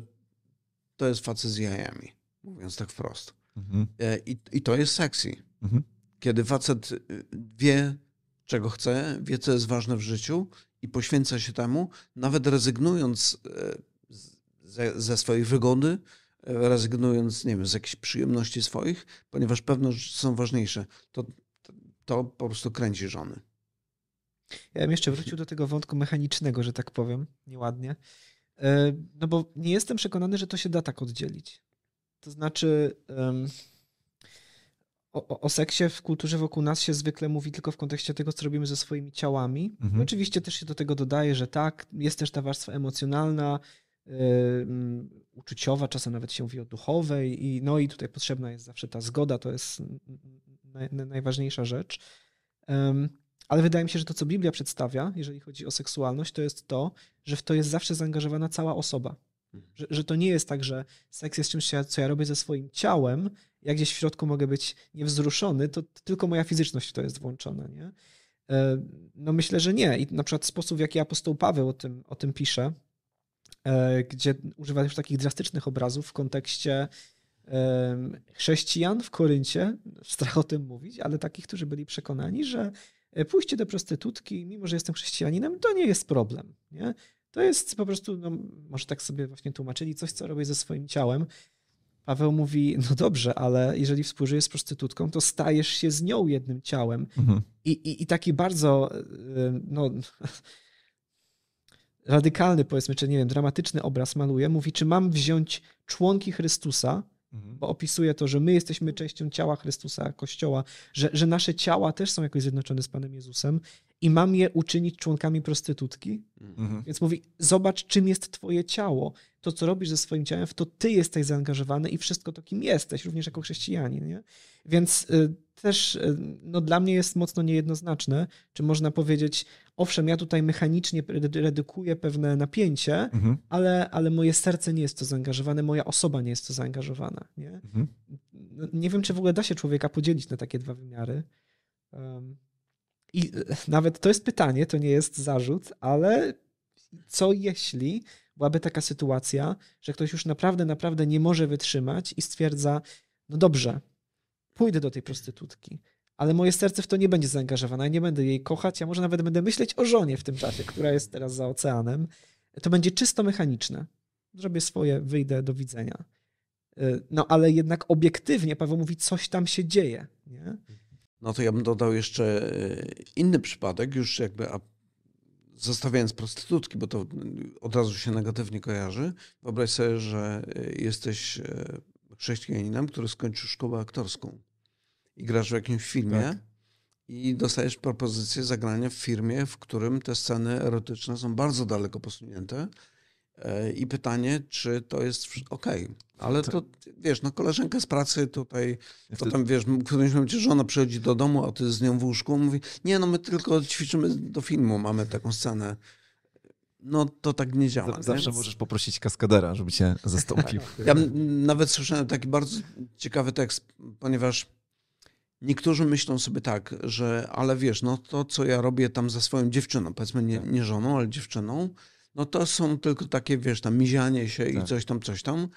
to jest facet z jajami, mówiąc tak wprost. Mhm. E, I, I to jest sexy. Mhm. Kiedy facet wie, czego chce, wie, co jest ważne w życiu i poświęca się temu, nawet rezygnując e, ze, ze swojej wygody, e, rezygnując, nie wiem, z jakichś przyjemności swoich, ponieważ pewne rzeczy są ważniejsze. To, to po prostu kręci żony. Ja bym jeszcze wrócił do tego wątku mechanicznego, że tak powiem, nieładnie. E, no bo nie jestem przekonany, że to się da tak oddzielić. To znaczy, o, o, seksie w kulturze wokół nas się zwykle mówi tylko w kontekście tego, co robimy ze swoimi ciałami. Mhm. Oczywiście też się do tego dodaje, że tak, jest też ta warstwa emocjonalna, yy, uczuciowa, czasem nawet się mówi o duchowej, i, no i tutaj potrzebna jest zawsze ta zgoda, to jest naj, najważniejsza rzecz. Um, ale wydaje mi się, że to, co Biblia przedstawia, jeżeli chodzi o seksualność, to jest to, że w to jest zawsze zaangażowana cała osoba. Że, że, to nie jest tak, że seks jest czymś, co ja robię ze swoim ciałem, ja gdzieś w środku mogę być niewzruszony, to, tylko moja fizyczność w to jest włączona. Nie? E, no myślę, że nie. I na przykład sposób, w jaki apostoł Paweł o tym, o tym pisze, e, gdzie używa już takich drastycznych obrazów w kontekście chrześcijan w Koryncie, strach o tym mówić, ale takich, którzy byli przekonani, że pójście do prostytutki, mimo że jestem chrześcijaninem, to nie jest problem. Nie? To jest po prostu, no, może tak sobie właśnie tłumaczyli, coś, co robię ze swoim ciałem. Paweł mówi, no dobrze, ale jeżeli współżyjesz z prostytutką, to stajesz się z nią jednym ciałem. Mhm. I, i, I taki bardzo, e, no, radykalny, powiedzmy, czy nie wiem, dramatyczny obraz maluje. Mówi, czy mam wziąć członki Chrystusa. Bo opisuje to, że my jesteśmy częścią ciała Chrystusa, Kościoła, że, że nasze ciała też są jakoś zjednoczone z Panem Jezusem i mam je uczynić członkami prostytutki. Mhm. Więc mówi, zobacz, czym jest twoje ciało. To, co robisz ze swoim ciałem, w to ty jesteś zaangażowany i wszystko to, kim jesteś, również jako chrześcijanin. Nie? Więc y, też y, no, dla mnie jest mocno niejednoznaczne, czy można powiedzieć, owszem, ja tutaj mechanicznie redukuję pewne napięcie, mhm. ale, ale moje serce nie jest to zaangażowane, moja osoba nie jest to zaangażowana. Nie? Mhm. No, nie wiem, czy w ogóle da się człowieka podzielić na takie dwa wymiary. Um, I nawet to jest pytanie, to nie jest zarzut, ale co jeśli byłaby taka sytuacja, że ktoś już naprawdę, naprawdę nie może wytrzymać i stwierdza, no dobrze, pójdę do tej prostytutki, ale moje serce w to nie będzie zaangażowane, ja nie będę jej kochać, ja może nawet będę myśleć o żonie w tym czasie, która jest teraz za oceanem. To będzie czysto mechaniczne. Zrobię swoje, wyjdę, do widzenia. Y, no ale jednak obiektywnie Paweł mówi, coś tam się dzieje. Nie? No to ja bym dodał jeszcze y, inny przypadek, już jakby zostawiając prostytutki, bo to od razu się negatywnie kojarzy. Wyobraź sobie, że y, jesteś chrześcijaninem, który skończył szkołę aktorską i grasz w jakimś filmie tak. i dostajesz propozycję zagrania w firmie, w którym te sceny erotyczne są bardzo daleko posunięte. E, I pytanie, czy to jest ok. Ale to, wiesz, no koleżanka z pracy tutaj, ja potem wiesz, w którymś momencie żona przychodzi do domu, a ty z nią w łóżku, mówi, nie no my tylko ćwiczymy do filmu, mamy taką scenę. No to tak nie działa. Zawsze nie? możesz poprosić kaskadera, żeby cię zastąpił. ja nawet słyszałem taki bardzo ciekawy tekst, ponieważ Niektórzy myślą sobie tak, że ale wiesz, no to co ja robię tam ze swoją dziewczyną, powiedzmy nie, tak. nie żoną, ale dziewczyną, no to są tylko takie, wiesz, tam mizianie się tak. i coś tam, coś tam.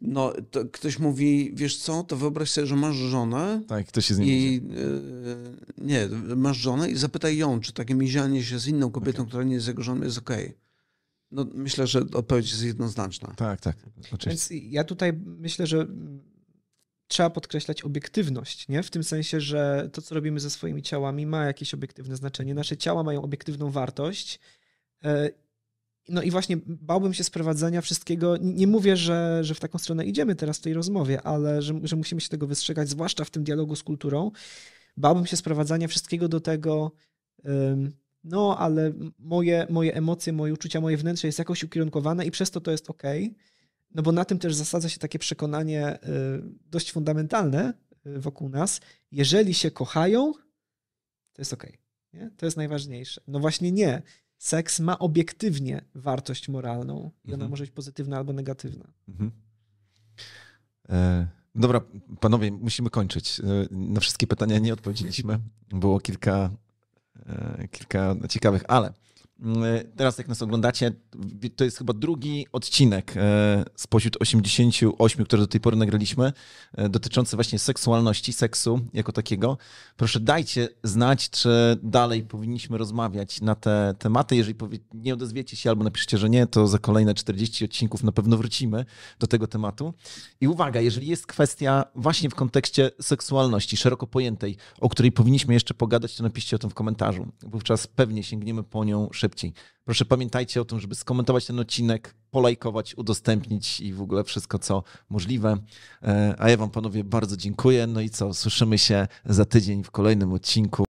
No, to ktoś mówi, wiesz co, to wyobraź sobie, że masz żonę. Tak, ktoś się z nim i, yy, Nie, masz żonę i zapytaj ją, czy takie mizianie się z inną kobietą, okay. która nie jest jego żoną, jest okej. Okay. No, myślę, że odpowiedź jest jednoznaczna. Tak, tak. Oczywiście. Więc ja tutaj myślę, że trzeba podkreślać obiektywność, nie? W tym sensie, że to, co robimy ze swoimi ciałami, ma jakieś obiektywne znaczenie. Nasze ciała mają obiektywną wartość. No i właśnie bałbym się sprowadzenia wszystkiego. Nie mówię, że, że w taką stronę idziemy teraz w tej rozmowie, ale że, że musimy się tego wystrzegać, zwłaszcza w tym dialogu z kulturą. Bałbym się sprowadzania wszystkiego do tego, no ale moje, moje emocje, moje uczucia, moje wnętrze jest jakoś ukierunkowane i przez to to jest ok. No bo na tym też zasadza się takie przekonanie y, dość fundamentalne y, wokół nas. Jeżeli się kochają, to jest ok. Nie? To jest najważniejsze. No właśnie nie. Seks ma obiektywnie wartość moralną i ona mhm. może być pozytywna albo negatywna. Mhm. E, dobra, panowie, musimy kończyć. E, na wszystkie pytania nie odpowiedzieliśmy. Było kilka, e, kilka ciekawych, ale teraz jak nas oglądacie, to jest chyba drugi odcinek e, spośród 88, które do tej pory nagraliśmy, e, dotyczący właśnie seksualności, seksu jako takiego. Proszę dajcie znać, czy dalej powinniśmy rozmawiać na te tematy. Jeżeli nie odezwiecie się albo napiszcie, że nie, to za kolejne 40 odcinków na pewno wrócimy do tego tematu. I uwaga, jeżeli jest kwestia właśnie w kontekście seksualności, szeroko pojętej, o której powinniśmy jeszcze pogadać, to napiszcie o tym w komentarzu. Wówczas pewnie sięgniemy po nią szybciej. Proszę pamiętajcie o tym, żeby skomentować ten odcinek, polajkować, udostępnić i w ogóle wszystko, co możliwe. E, a ja Wam, panowie, bardzo dziękuję. No i co, słyszymy się za tydzień w kolejnym odcinku